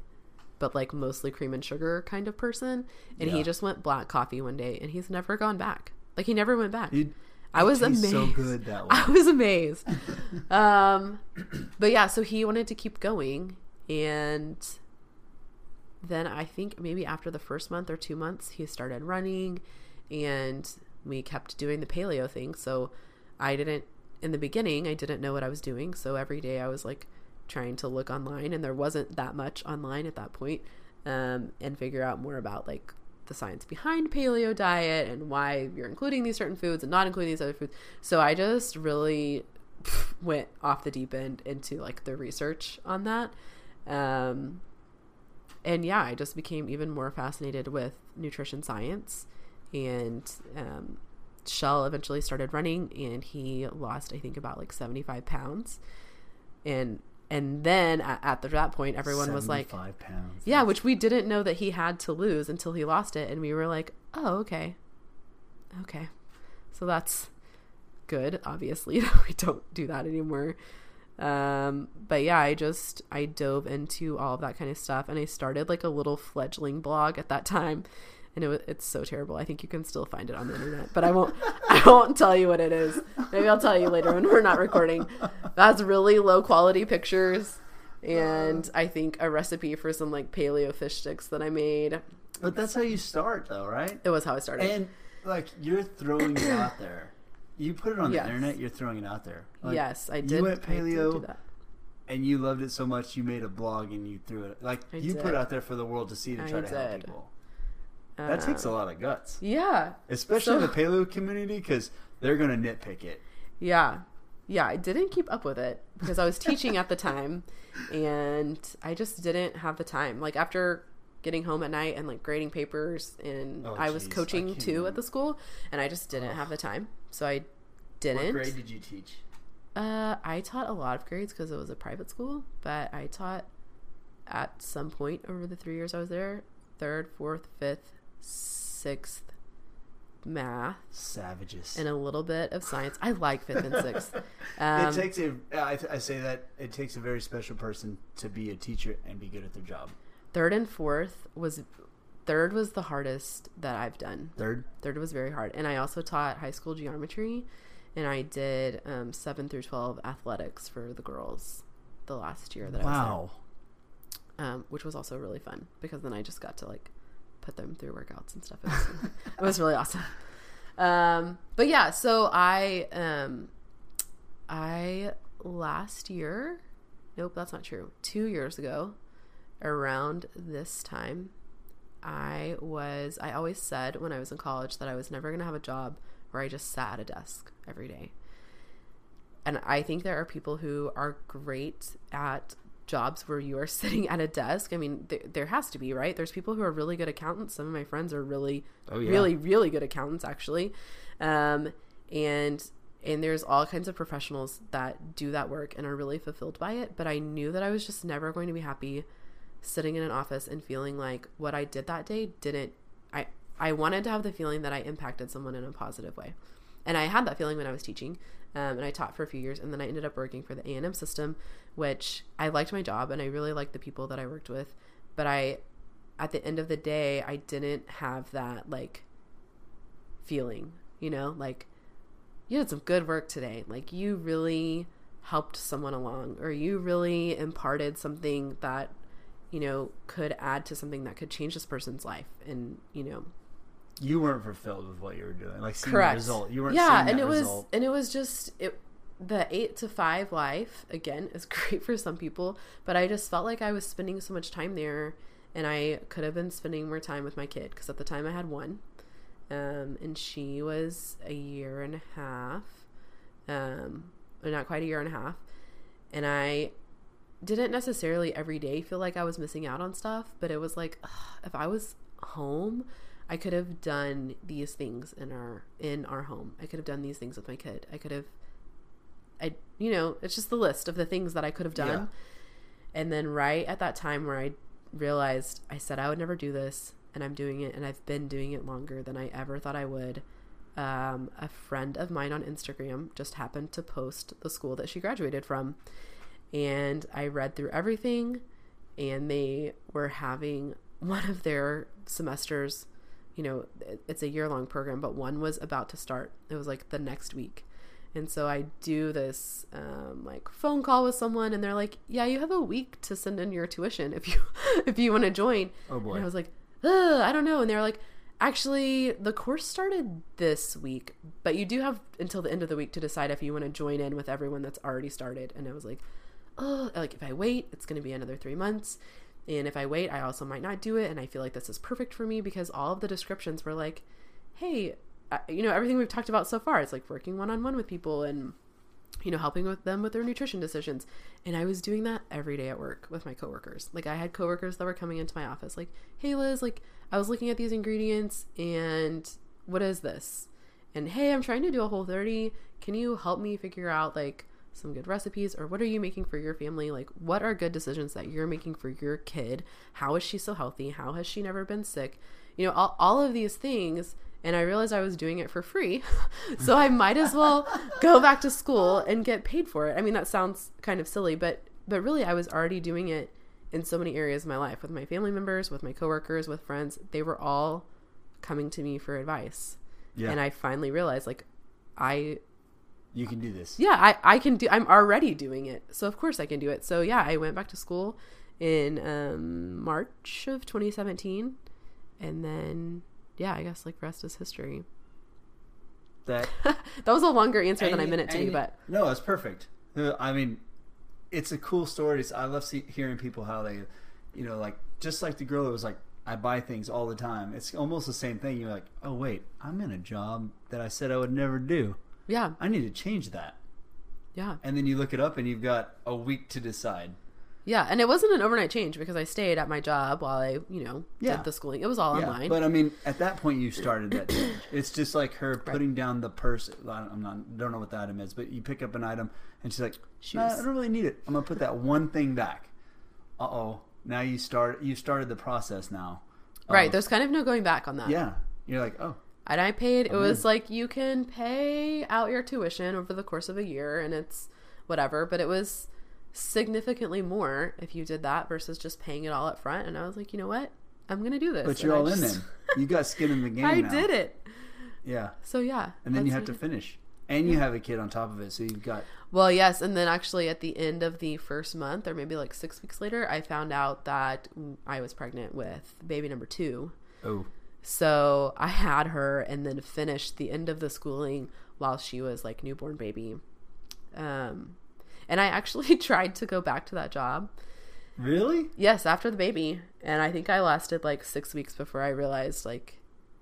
but like mostly cream and sugar kind of person. And yeah. he just went black coffee one day, and he's never gone back. Like he never went back. He, I was amazed. So good that way. I was amazed. um, but yeah, so he wanted to keep going, and then I think maybe after the first month or two months, he started running, and we kept doing the paleo thing. So I didn't in the beginning. I didn't know what I was doing, so every day I was like trying to look online, and there wasn't that much online at that point, um, and figure out more about like the science behind paleo diet and why you're including these certain foods and not including these other foods. So I just really went off the deep end into like the research on that. Um, and yeah, I just became even more fascinated with nutrition science. And um, Shell eventually started running, and he lost, I think, about like 75 pounds. And and then at, at that point everyone was like pounds. yeah which we didn't know that he had to lose until he lost it. And we were like oh okay. Okay. So that's good obviously we don't do that anymore. Um, but yeah i just i dove into all of that kind of stuff. And i started like a little fledgling blog at that time and it, it's so terrible. I think you can still find it on the internet, but I won't. I won't tell you what it is. Maybe I'll tell you later when we're not recording. That's really low quality pictures, and I think a recipe for some like paleo fish sticks that I made. But that's how you start, though, right? It was how I started. And like you're throwing it out there, you put it on Yes. the internet. You're throwing it out there. Like, yes, I did. you did. went paleo? and you loved it so much you made a blog and you threw it like I you put it out there for the world to see to I try to help people. That takes a Um, lot of guts, Yeah, especially in So- the paleo community because they're gonna nitpick it. Yeah. Yeah, I didn't keep up with it because I was teaching at the time and I just didn't have the time. Like after getting home at night and like grading papers and Oh, I was jeez, I coaching can't too at the school and I just didn't have the time. So I didn't. grade did you teach? Uh, I taught a lot of grades because it was a private school, but I taught at some point over the three years I was there third, fourth, fifth, sixth math Savages. and a little bit of science. I like fifth and sixth. Um, it takes a. I, I say that it takes a very special person to be a teacher and be good at their job. third and fourth was third was the hardest that I've done. Third, Third was very hard, and I also taught high school geometry, and I did um, seven through twelve athletics for the girls the last year that I was wow. there, um, which was also really fun because then I just got to like put them through workouts and stuff. It was, it was really awesome. Um, but yeah, so I um, I last year, nope, that's not true. Two years ago, around this time, I was, I always said when I was in college that I was never going to have a job where I just sat at a desk every day. And I think there are people who are great at jobs where you are sitting at a desk. I mean, th- there has to be, right? There's people who are really good accountants. Some of my friends are really, Oh yeah. really, really good accountants, actually. Um, and and there's all kinds of professionals that do that work and are really fulfilled by it. But I knew that I was just never going to be happy sitting in an office and feeling like what I did that day didn't. I I wanted to have the feeling that I impacted someone in a positive way, and I had that feeling when I was teaching. Um, and I taught for a few years, and then I ended up working for the A and M system, which I liked my job and I really liked the people that I worked with. But I, at the end of the day, I didn't have that like feeling, you know, like you did some good work today. Like you really helped someone along, or you really imparted something that you know could add to something that could change this person's life, and you know You weren't fulfilled with what you were doing. Like seeing correct the result. You weren't yeah seeing and it was and it was just it the eight to five life again is great for some people but i just felt like i was spending so much time there and i could have been spending more time with my kid because at the time i had one um, and she was a year and a half um, or not quite a year and a half and i didn't necessarily every day feel like i was missing out on stuff but it was like ugh, if i was home I could have done these things in our in our home. I could have done these things with my kid. I could have I you know, it's just the list of the things that I could have done. Yeah. And then right at that time where I realized I said I would never do this and I'm doing it and I've been doing it longer than I ever thought I would. Um, a friend of mine on Instagram just happened to post the school that she graduated from. And I read through everything and they were having one of their semesters you know it's a year long program but one was about to start it was like the next week and so i do this um, like phone call with someone and they're like yeah you have a week to send in your tuition if you if you want to join Oh boy. and i was like Ugh, i don't know and they're like actually the course started this week but you do have until the end of the week to decide if you want to join in with everyone that's already started and i was like oh like if i wait it's going to be another three months and if I wait, I also might not do it. And I feel like this is perfect for me because all of the descriptions were like, hey, you know, everything we've talked about so far. It's like working one on one with people and, you know, helping with them with their nutrition decisions. And I was doing that every day at work with my coworkers. Like I had coworkers that were coming into my office, like, hey, Liz, like I was looking at these ingredients and what is this? And hey, I'm trying to do a Whole30. Can you help me figure out like some good recipes or what are you making for your family like what are good decisions that you're making for your kid how is she so healthy how has she never been sick you know all, all of these things and i realized i was doing it for free. So i might as well go back to school and get paid for it. I mean that sounds kind of silly but but really i was already doing it in so many areas of my life with my family members with my coworkers with friends. They were all coming to me for advice. Yeah. and i finally realized like i you can do this. yeah I, I can do i'm already doing it. So of course i can do it. So yeah i went back to school in um, march of 2017 and then yeah i guess like rest is history that that was a longer answer than I meant it to be, but no, it's perfect. Uh, I mean, it's a cool story. It's- I love see, hearing people how they, you know, like just like the girl that was like, I buy things all the time. It's almost the same thing. You're like, oh wait, I'm in a job that I said I would never do. yeah, I need to change that. yeah, And then you look it up, and you've got a week to decide. Yeah. And it wasn't an overnight change because I stayed at my job while I, you know, Yeah. did the schooling. It was all Yeah, online. but I mean, at that point, you started that change. It's just like her putting down the purse. I don't- I'm not, don't know what the item is, but you pick up an item, and she's like, "Nah, "I don't really need it. I'm gonna put that one thing back." Uh oh. Now you start. You started the process now. right. There's kind of no going back on that. yeah. You're like, oh, And I paid, it was like you can pay out your tuition over the course of a year and it's whatever, but it was significantly more if you did that versus just paying it all up front. And I was like, you know what? I'm going to do this. but you're I all in just- then. You got skin in the game. I now. did it. Yeah. So yeah. And then you have to finish, and you have a kid on top of it, so you've got. Well, yes. And then actually at the end of the first month or maybe like six weeks later, I found out that I was pregnant with baby number two. Oh. So I had her and then finished the end of the schooling while she was like newborn baby. Um, and I actually tried to go back to that job. Really? Yes, after the baby. And I think I lasted like six weeks before I realized like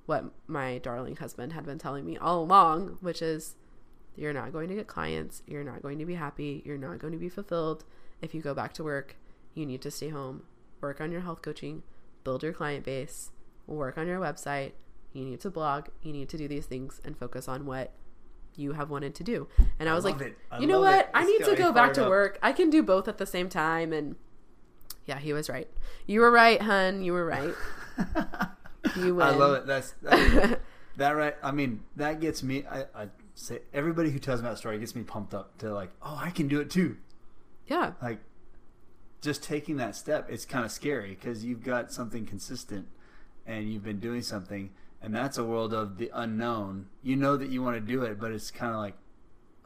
what my darling husband had been telling me all along, which is you're not going to get clients. You're not going to be happy. You're not going to be fulfilled if you go back to work. You need to stay home, work on your health coaching, build your client base, work on your website. You need to blog. You need to do these things and focus on what you have wanted to do. And I was love like. I you know what? it. I need to go back to up. work. I can do both at the same time. And yeah, he was right. You were right, hun. You were right. You win. I love it. That's that, that right. I mean, that gets me. I, I say everybody who tells me that story gets me pumped up to like, oh, I can do it too. Yeah. Like, just taking that step, it's kind of scary because you've got something consistent and you've been doing something, and that's a world of the unknown. You know that you want to do it, but it's kind of like,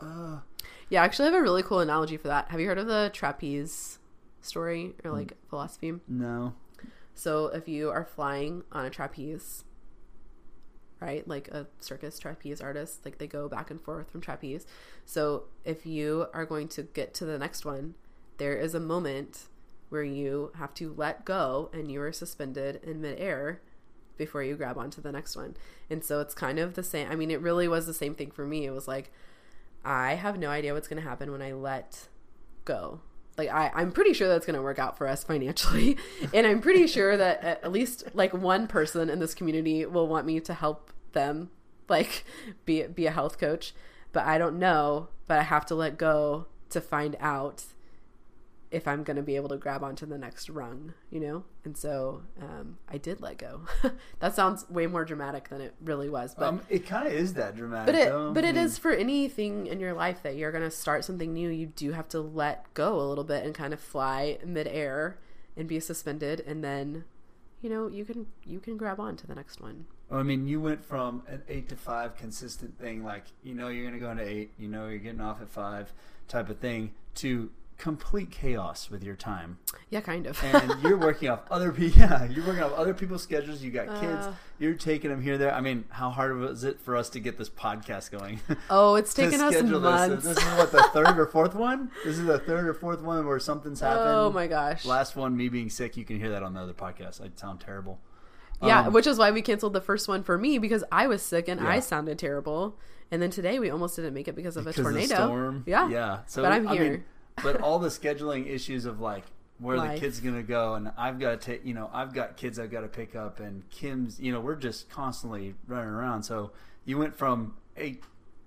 uh, Yeah, I actually, I have a really cool analogy for that. Have you heard of the trapeze story or like philosophy? no. So, if you are flying on a trapeze, right, like a circus trapeze artist, like they go back and forth from trapeze. So, if you are going to get to the next one, there is a moment where you have to let go and you are suspended in midair before you grab onto the next one. And so, it's kind of the same. I mean, it really was the same thing for me. It was like, I have no idea what's going to happen when I let go. Like I, I'm pretty sure that's going to work out for us financially, and I'm pretty sure that at least like one person in this community will want me to help them, like be be a health coach. But I don't know. But I have to let go to find out if I'm going to be able to grab onto the next rung, you know. And so um, I did let go. that sounds way more dramatic than it really was, but um, it kind of is that dramatic. but it though. but I it mean, is for anything in your life that you're gonna start something new. You do have to let go a little bit and kind of fly midair and be suspended, and then you know you can you can grab on to the next one. I mean, you went from an eight to five consistent thing, like you know you're going to go into eight, you know you're getting off at five, type of thing, to complete chaos with your time, Yeah, kind of. and you're working off other people. Yeah, you're working off other people's schedules. You got kids. Uh. You're taking them here, there. I mean, how hard was it for us to get this podcast going? oh, it's taken us months. This. this is what the third or fourth one. This is the third or fourth one where something's happened. oh my gosh. Last one, me being sick. You can hear that on the other podcast. I sound terrible. yeah, Um, which is why we canceled the first one for me because I was sick and I sounded terrible. And then today we almost didn't make it because of a because of tornado. storm. Yeah. yeah. So But I'm I mean, here. But all the scheduling issues of like where Life. the kid's gonna go, and I've got to take, you know, I've got kids I've got to pick up, and Kim's, you know, we're just constantly running around. So you went from eight,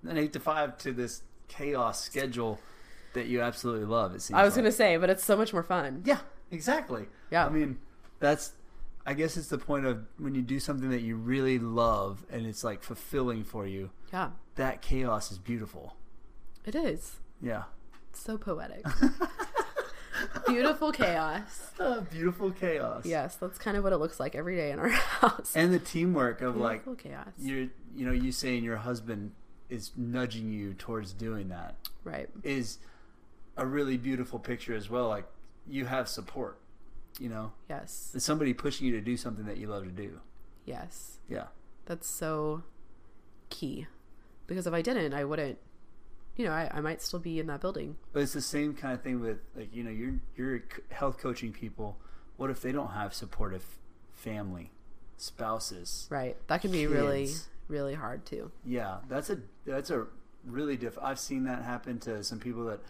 an eight to five to this chaos schedule that you absolutely love. It seems. I was like. gonna say, but it's so much more fun. Yeah, exactly. Yeah. I mean, that's. I guess it's the point of when you do something that you really love and it's like fulfilling for you. Yeah, That chaos is beautiful. it is. Yeah. So poetic. Beautiful chaos. Uh, beautiful chaos. Yes, that's kind of what it looks like every day in our house. And the teamwork of like chaos. you you know you saying your husband is nudging you towards doing that Right. is a really beautiful picture as well. Like you have support. You know, Yes. it's somebody pushing you to do something that you love to do. Yes. Yeah. That's so key. because if I didn't, I wouldn't. You know, I, I might still be in that building. But it's the same kind of thing with like you know you're you're health coaching people. What if they don't have supportive family, spouses? Right. That can be really Kids. really hard too. Yeah, that's a that's a really diff. I've seen that happen to some people that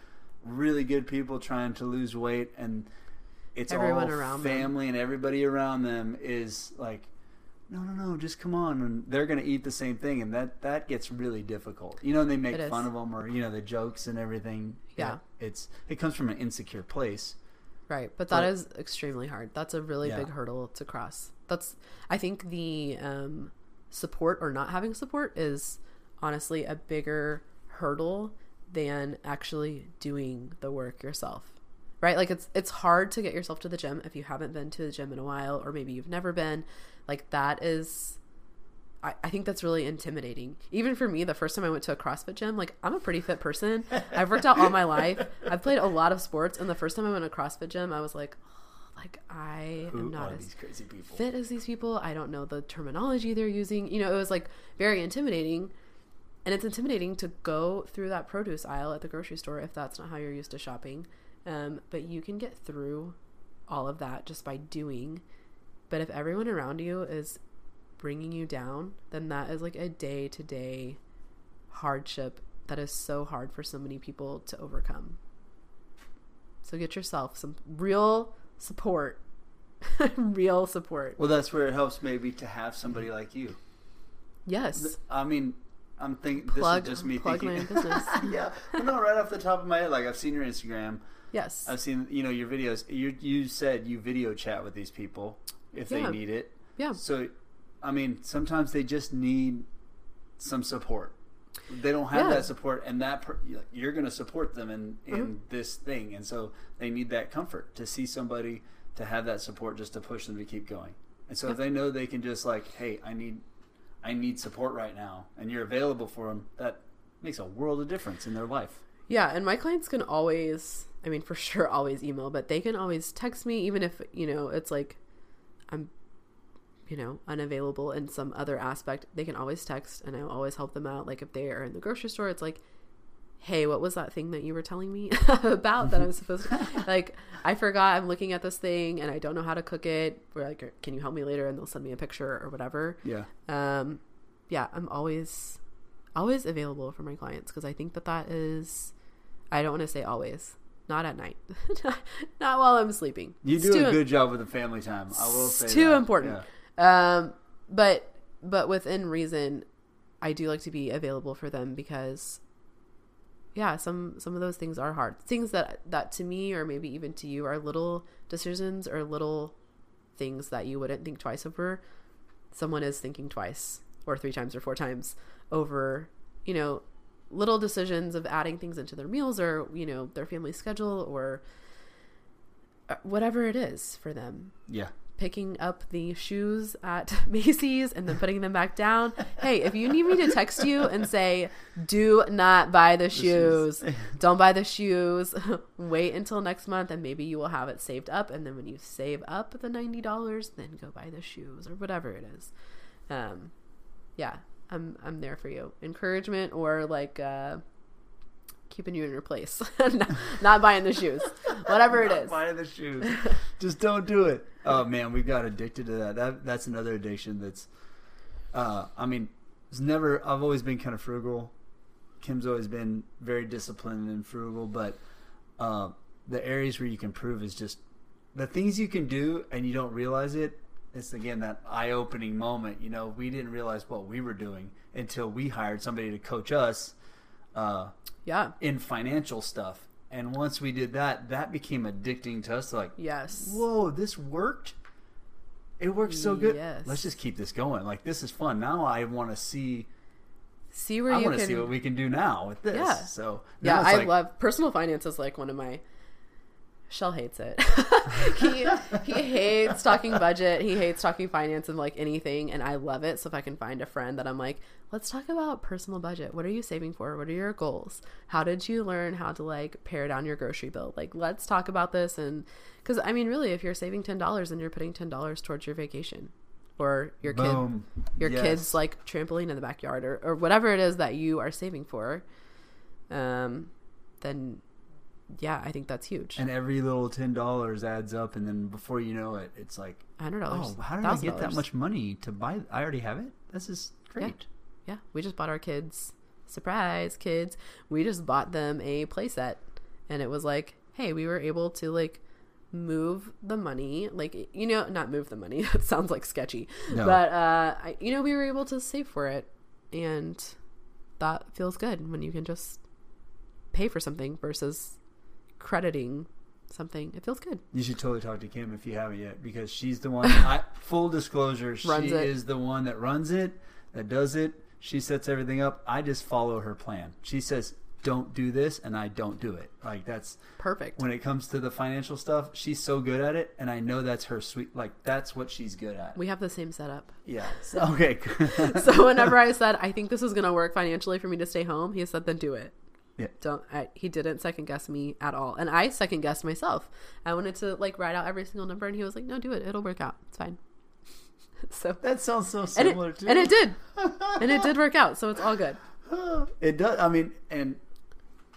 really good people trying to lose weight, and it's Everyone all around them. family and everybody around them is like, no, no, no, just come on, and they're gonna eat the same thing, and that that gets really difficult. You know, and they make fun of them or you know the jokes and everything. Yeah. it's it comes from an insecure place. Right, but that But- is extremely hard. That's a really Yeah. big hurdle to cross. That's I think the um, support or not having support is honestly a bigger hurdle than actually doing the work yourself. Right? Like it's it's hard to get yourself to the gym if you haven't been to the gym in a while or maybe you've never been. Like that is I, I think that's really intimidating. Even for me, the first time I went to a CrossFit gym, like I'm a pretty fit person. I've worked out all my life. I've played a lot of sports, and the first time I went to a CrossFit gym, I was like, "Oh, like I Who am not as these crazy people? fit as these people. I don't know the terminology they're using. You know, it was like very intimidating. And it's intimidating to go through that produce aisle at the grocery store if that's not how you're used to shopping. Um, but you can get through all of that just by doing. But if everyone around you is bringing you down, then that is like a day to day hardship that is so hard for so many people to overcome. So get yourself some real support. real support. Well, that's where it helps maybe to have somebody like you. Yes. I mean, I'm thinking Plug, this is just me thinking. my business. yeah, Well, no, right off the top of my head, like I've seen your Instagram, Yes. I've seen you know your videos. You you said you video chat with these people if Yeah. they need it. Yeah. So, I mean, sometimes they just need some support. They don't have Yeah. that support, and that per, you're going to support them in in Mhm. this thing, and so they need that comfort to see somebody to have that support just to push them to keep going. And so if they know they can just like, hey, I need I need support right now, and you're available for them, that makes a world of difference in their life. Yeah, and my clients can always, I mean, for sure, always email, but they can always text me, even if, you know, it's like I'm, you know, unavailable in some other aspect. They can always text, and I'll always help them out. Like if they are in the grocery store, it's like, hey, what was that thing that you were telling me about that I'm supposed to, like, I forgot I'm looking at this thing and I don't know how to cook it. We're like, can you help me later? And they'll send me a picture or whatever. Yeah. um yeah i'm always always available for my clients because i think that that is i don't want to say always not at night not while i'm sleeping You It's do a good job with the family time. I will say too that. important Yeah. um but but within reason i do like to be available for them because yeah some some of those things are hard things that that to me or maybe even to you are little decisions or little things that you wouldn't think twice over someone is thinking twice or three times or four times over you know little decisions of adding things into their meals or you know their family schedule or uh, whatever it is for them Yeah. picking up the shoes at Macy's and then putting them back down. Hey, if you need me to text you and say, do not buy the shoes, don't buy the shoes, wait until next month and maybe you will have it saved up. And then when you save up the $90, then go buy the shoes or whatever it is. Um, yeah, I'm, I'm there for you. Encouragement or like, uh, keeping you in your place, not, not buying the shoes, whatever it is. Buying the shoes. Just don't do it. Oh man, we got addicted to that. That that's another addiction. That's. Uh, I mean, it's never. I've always been kind of frugal. Kim's always been very disciplined and frugal, but uh, the areas where you can prove is just the things you can do and you don't realize it. It's again that eye-opening moment. You know, we didn't realize what we were doing until we hired somebody to coach us. Uh, Yeah. in financial stuff. And once we did that, that became addicting to us. Like, Yes. whoa, this worked. It worked so good. Yes. Let's just keep this going. Like, this is fun. Now I want to see. See where I want to see what we can do now with this. Yeah. So yeah, I like, love personal finance is like one of my. Shell hates it. he he hates talking budget. He hates talking finance and like anything, and I love it. So if I can find a friend that I'm like, let's talk about personal budget. What are you saving for? What are your goals? How did you learn how to like pare down your grocery bill? Like, let's talk about this. And because I mean, really, if you're saving ten dollars and you're putting ten dollars towards your vacation, or your kid Boom. your Yes. kids like trampoline in the backyard or, or whatever it is that you are saving for um then yeah i think that's huge And every little ten dollars adds up, and then before you know it, it's like, hundred dollars oh, how did I get that much money to buy? I already have it. This is great. yeah we just bought our kids surprise kids we just bought them a playset and it was like hey we were able to like move the money like you know not move the money that sounds like sketchy No. but uh I, you know we were able to save for it and that feels good when you can just pay for something versus crediting something it feels good You should totally talk to Kim if you haven't yet, because she's the one. I, full disclosure, she it. is the one that runs it, that does it. She sets everything up. I just follow her plan. She says, "Don't do this," and I don't do it. Like that's perfect when it comes to the financial stuff. She's so good at it, and I know that's her sweet. Like that's what she's good at. we have the same setup Yeah. So, okay. so whenever I said I think this is gonna work financially for me to stay home, he said then do it. Yeah. Don't. I, he didn't second guess me at all, and I second guessed myself. I wanted to like write out every single number, and he was like, "No, do it. It'll work out. It's fine." so that sounds so and similar it, to and it did, and it did work out. So it's all good. it does. I mean, and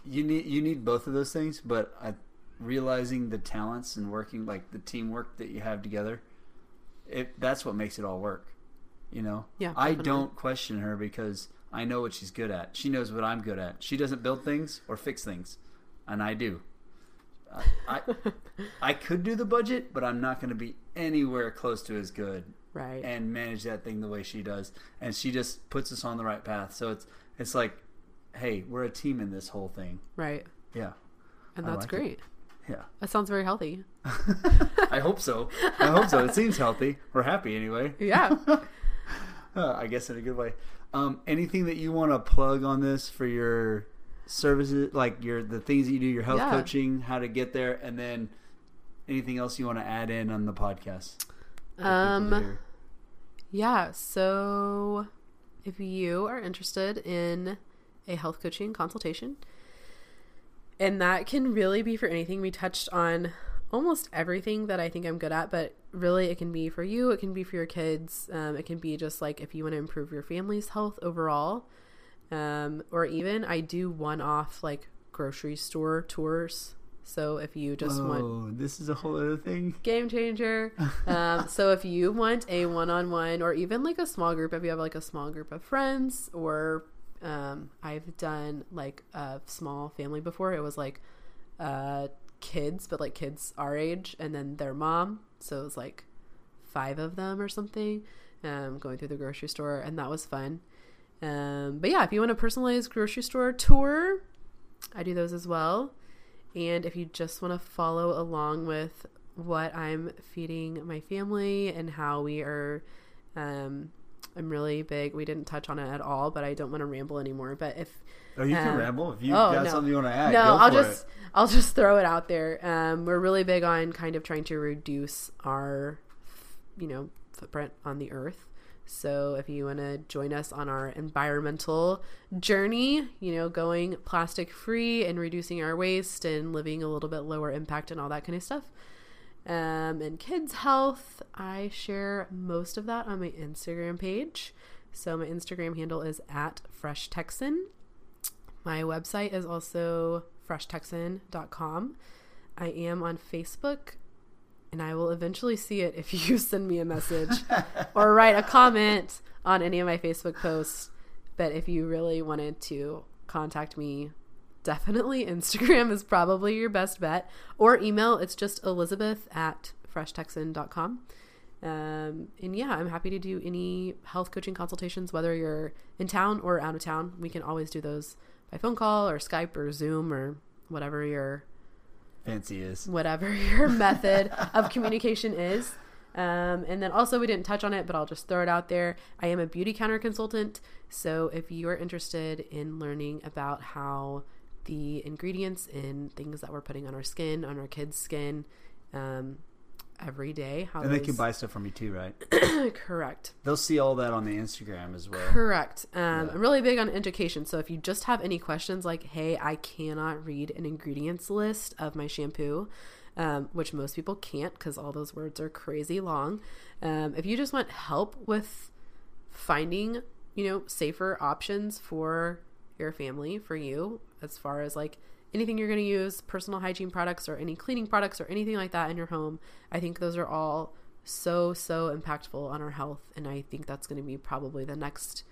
you need you need both of those things, but I, realizing the talents and working like the teamwork that you have together, it that's what makes it all work. You know. Yeah, I don't question her because I know what she's good at. She knows what I'm good at. She doesn't build things or fix things, and I do. I I, I could do the budget, but I'm not going to be anywhere close to as good Right. and manage that thing the way she does and she just puts us on the right path so it's it's like hey we're a team in this whole thing right. yeah And that's like it. great. yeah That sounds very healthy. i hope so i hope so it seems healthy we're happy anyway Yeah. Uh, i guess in a good way um, anything that you want to plug on this for your services like your the things that you do your health Yeah. coaching how to get there and then anything else you want to add in on the podcast for people to um. Yeah. So, if you are interested in a health coaching consultation, and that can really be for anything, we touched on almost everything that I think I'm good at, but really it can be for you, it can be for your kids, um, it can be just like if you want to improve your family's health overall, um, or even I do one off like grocery store tours. So if you just want Whoa, this is a whole other thing game changer. Um, so if you want a one-on-one or even like a small group, if you have like a small group of friends, or um, I've done like a small family before. It was like uh, kids, but like kids our age, and then their mom. So it was like five of them or something, um, going through the grocery store, and that was fun. Um, but yeah, if you want a personalized grocery store tour, I do those as well. And if you just want to follow along with what I'm feeding my family and how we are, um, I'm really big. We didn't touch on it at all, but I don't want to ramble anymore. But if Oh, you can Um, ramble if you oh, got no. something you want to add. no, I'll just it. I'll just throw it out there. Um, we're really big on kind of trying to reduce our, you know, footprint on the earth. So if you want to join us on our environmental journey, you know, going plastic free and reducing our waste and living a little bit lower impact and all that kind of stuff. Um, and kids' health, I share most of that on my Instagram page. So my Instagram handle is at Fresh Texan. My website is also freshtexan.com. I am on Facebook and I will eventually see it if you send me a message or write a comment on any of my Facebook posts. But if you really wanted to contact me, definitely Instagram is probably your best bet. Or email, it's just elizabeth at freshtexan.com. Um, and yeah, I'm happy to do any health coaching consultations, whether you're in town or out of town. We can always do those by phone call or Skype or Zoom or whatever your Fancy is. whatever your method of communication is. Um, and then also, we didn't touch on it, but I'll just throw it out there. I am a Beautycounter consultant. So if you are interested in learning about how the ingredients in things that we're putting on our skin, on our kids' skin, um, every day. How And they can buy stuff from you too, right? correct. They'll see all that on the Instagram as well. Correct. Um, Yeah. I'm really big on education. So if you just have any questions like, hey, I cannot read an ingredients list of my shampoo, um, which most people can't because all those words are crazy long. Um, if you just want help with finding, you know, safer options for your family, for you, as far as like anything you're going to use, personal hygiene products or any cleaning products or anything like that in your home, I think those are all so, so impactful on our health. And I think that's going to be probably the next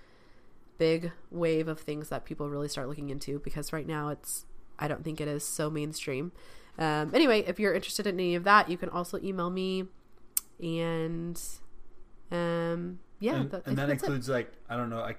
big wave of things that people really start looking into because right now it's, I don't think it is so mainstream. Um, anyway, if you're interested in any of that, you can also email me. And um, yeah, and, that, and that that's it. includes like I don't know. I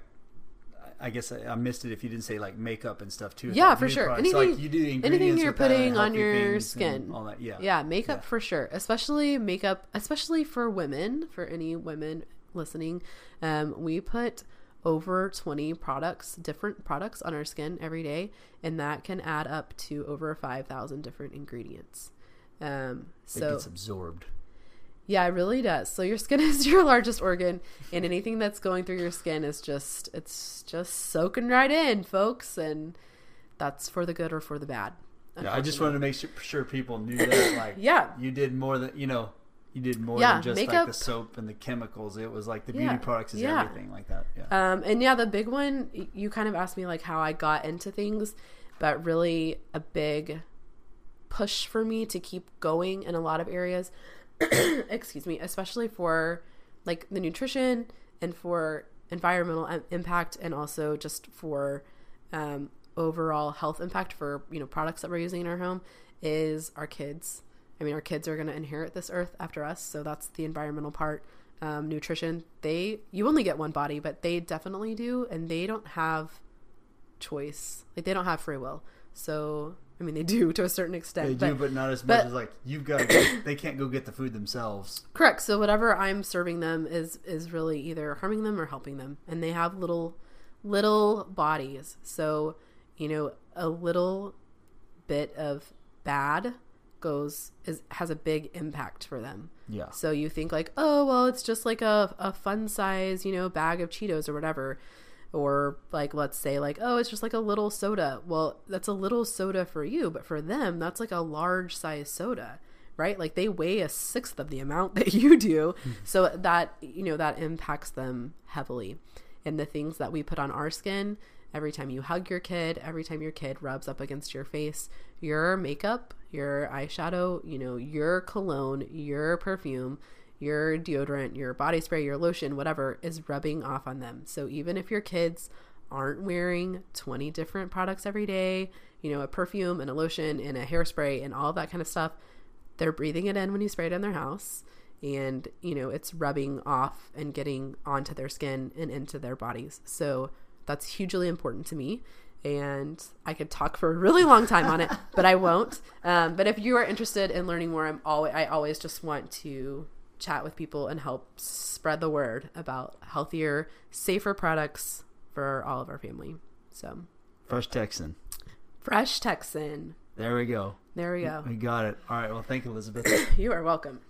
I guess I, I missed it if you didn't say like makeup and stuff too. Yeah, for sure. products. So, Anything- like you do the anything ingredients you're putting on your skin. all that. Yeah, Yeah, makeup Yeah. for sure. Especially makeup, especially for women, for any women listening. Um, we put over 20 products, different products on our skin every day, and that can add up to over 5,000 different ingredients. Um, it gets absorbed. Yeah, it really does. So your skin is your largest organ, and anything that's going through your skin is just it's just soaking right in, folks, and that's for the good or for the bad. Yeah, I just wanted to make sure, sure people knew that like Yeah. you did more than you know you did more Yeah, than just like the soap and the chemicals. It was like the Yeah, beauty products is yeah. everything like that. Yeah. Um, and yeah, the big one you kind of asked me like how I got into things, but really a big push for me to keep going in a lot of areas. Excuse me, especially for like the nutrition and for environmental im- impact and also just for um, overall health impact for you know products that we're using in our home is our kids. I mean, our kids are going to inherit this earth after us, so that's the environmental part. Um, nutrition, they you only get one body, but they definitely do, and they don't have choice. Like they don't have free will. So I mean, they do to a certain extent. They but do, but not as but- much as like you've got. To go, they can't go get the food themselves. Correct. So whatever I'm serving them is is really either harming them or helping them, and they have little little bodies. So you know, a little bit of bad goes is has a big impact for them. Yeah. So you think like, oh well, it's just like a a fun size, you know, bag of Cheetos or whatever. Or like let's say like, oh, it's just like a little soda. Well, that's a little soda for you, but for them, that's like a large size soda, right? Like they weigh a sixth of the amount that you do. so that you know, that impacts them heavily. And the things that we put on our skin, every time you hug your kid, every time your kid rubs up against your face, your makeup, your eyeshadow, you know, your cologne, your perfume, your deodorant, your body spray, your lotion, whatever is rubbing off on them. So even if your kids aren't wearing 20 different products every day, you know, a perfume and a lotion and a hairspray and all that kind of stuff, they're breathing it in when you spray it in their house. And you know it's rubbing off and getting onto their skin and into their bodies. So that's hugely important to me. And i could talk for a really long time on it but i won't. Um, but if you are interested in learning more i'm always i always just want to chat with people and help spread the word about healthier safer products for all of our family so Fresh Texan. fresh texan There we go. there we go We got it. All right. Well, thank you, Elizabeth. you are welcome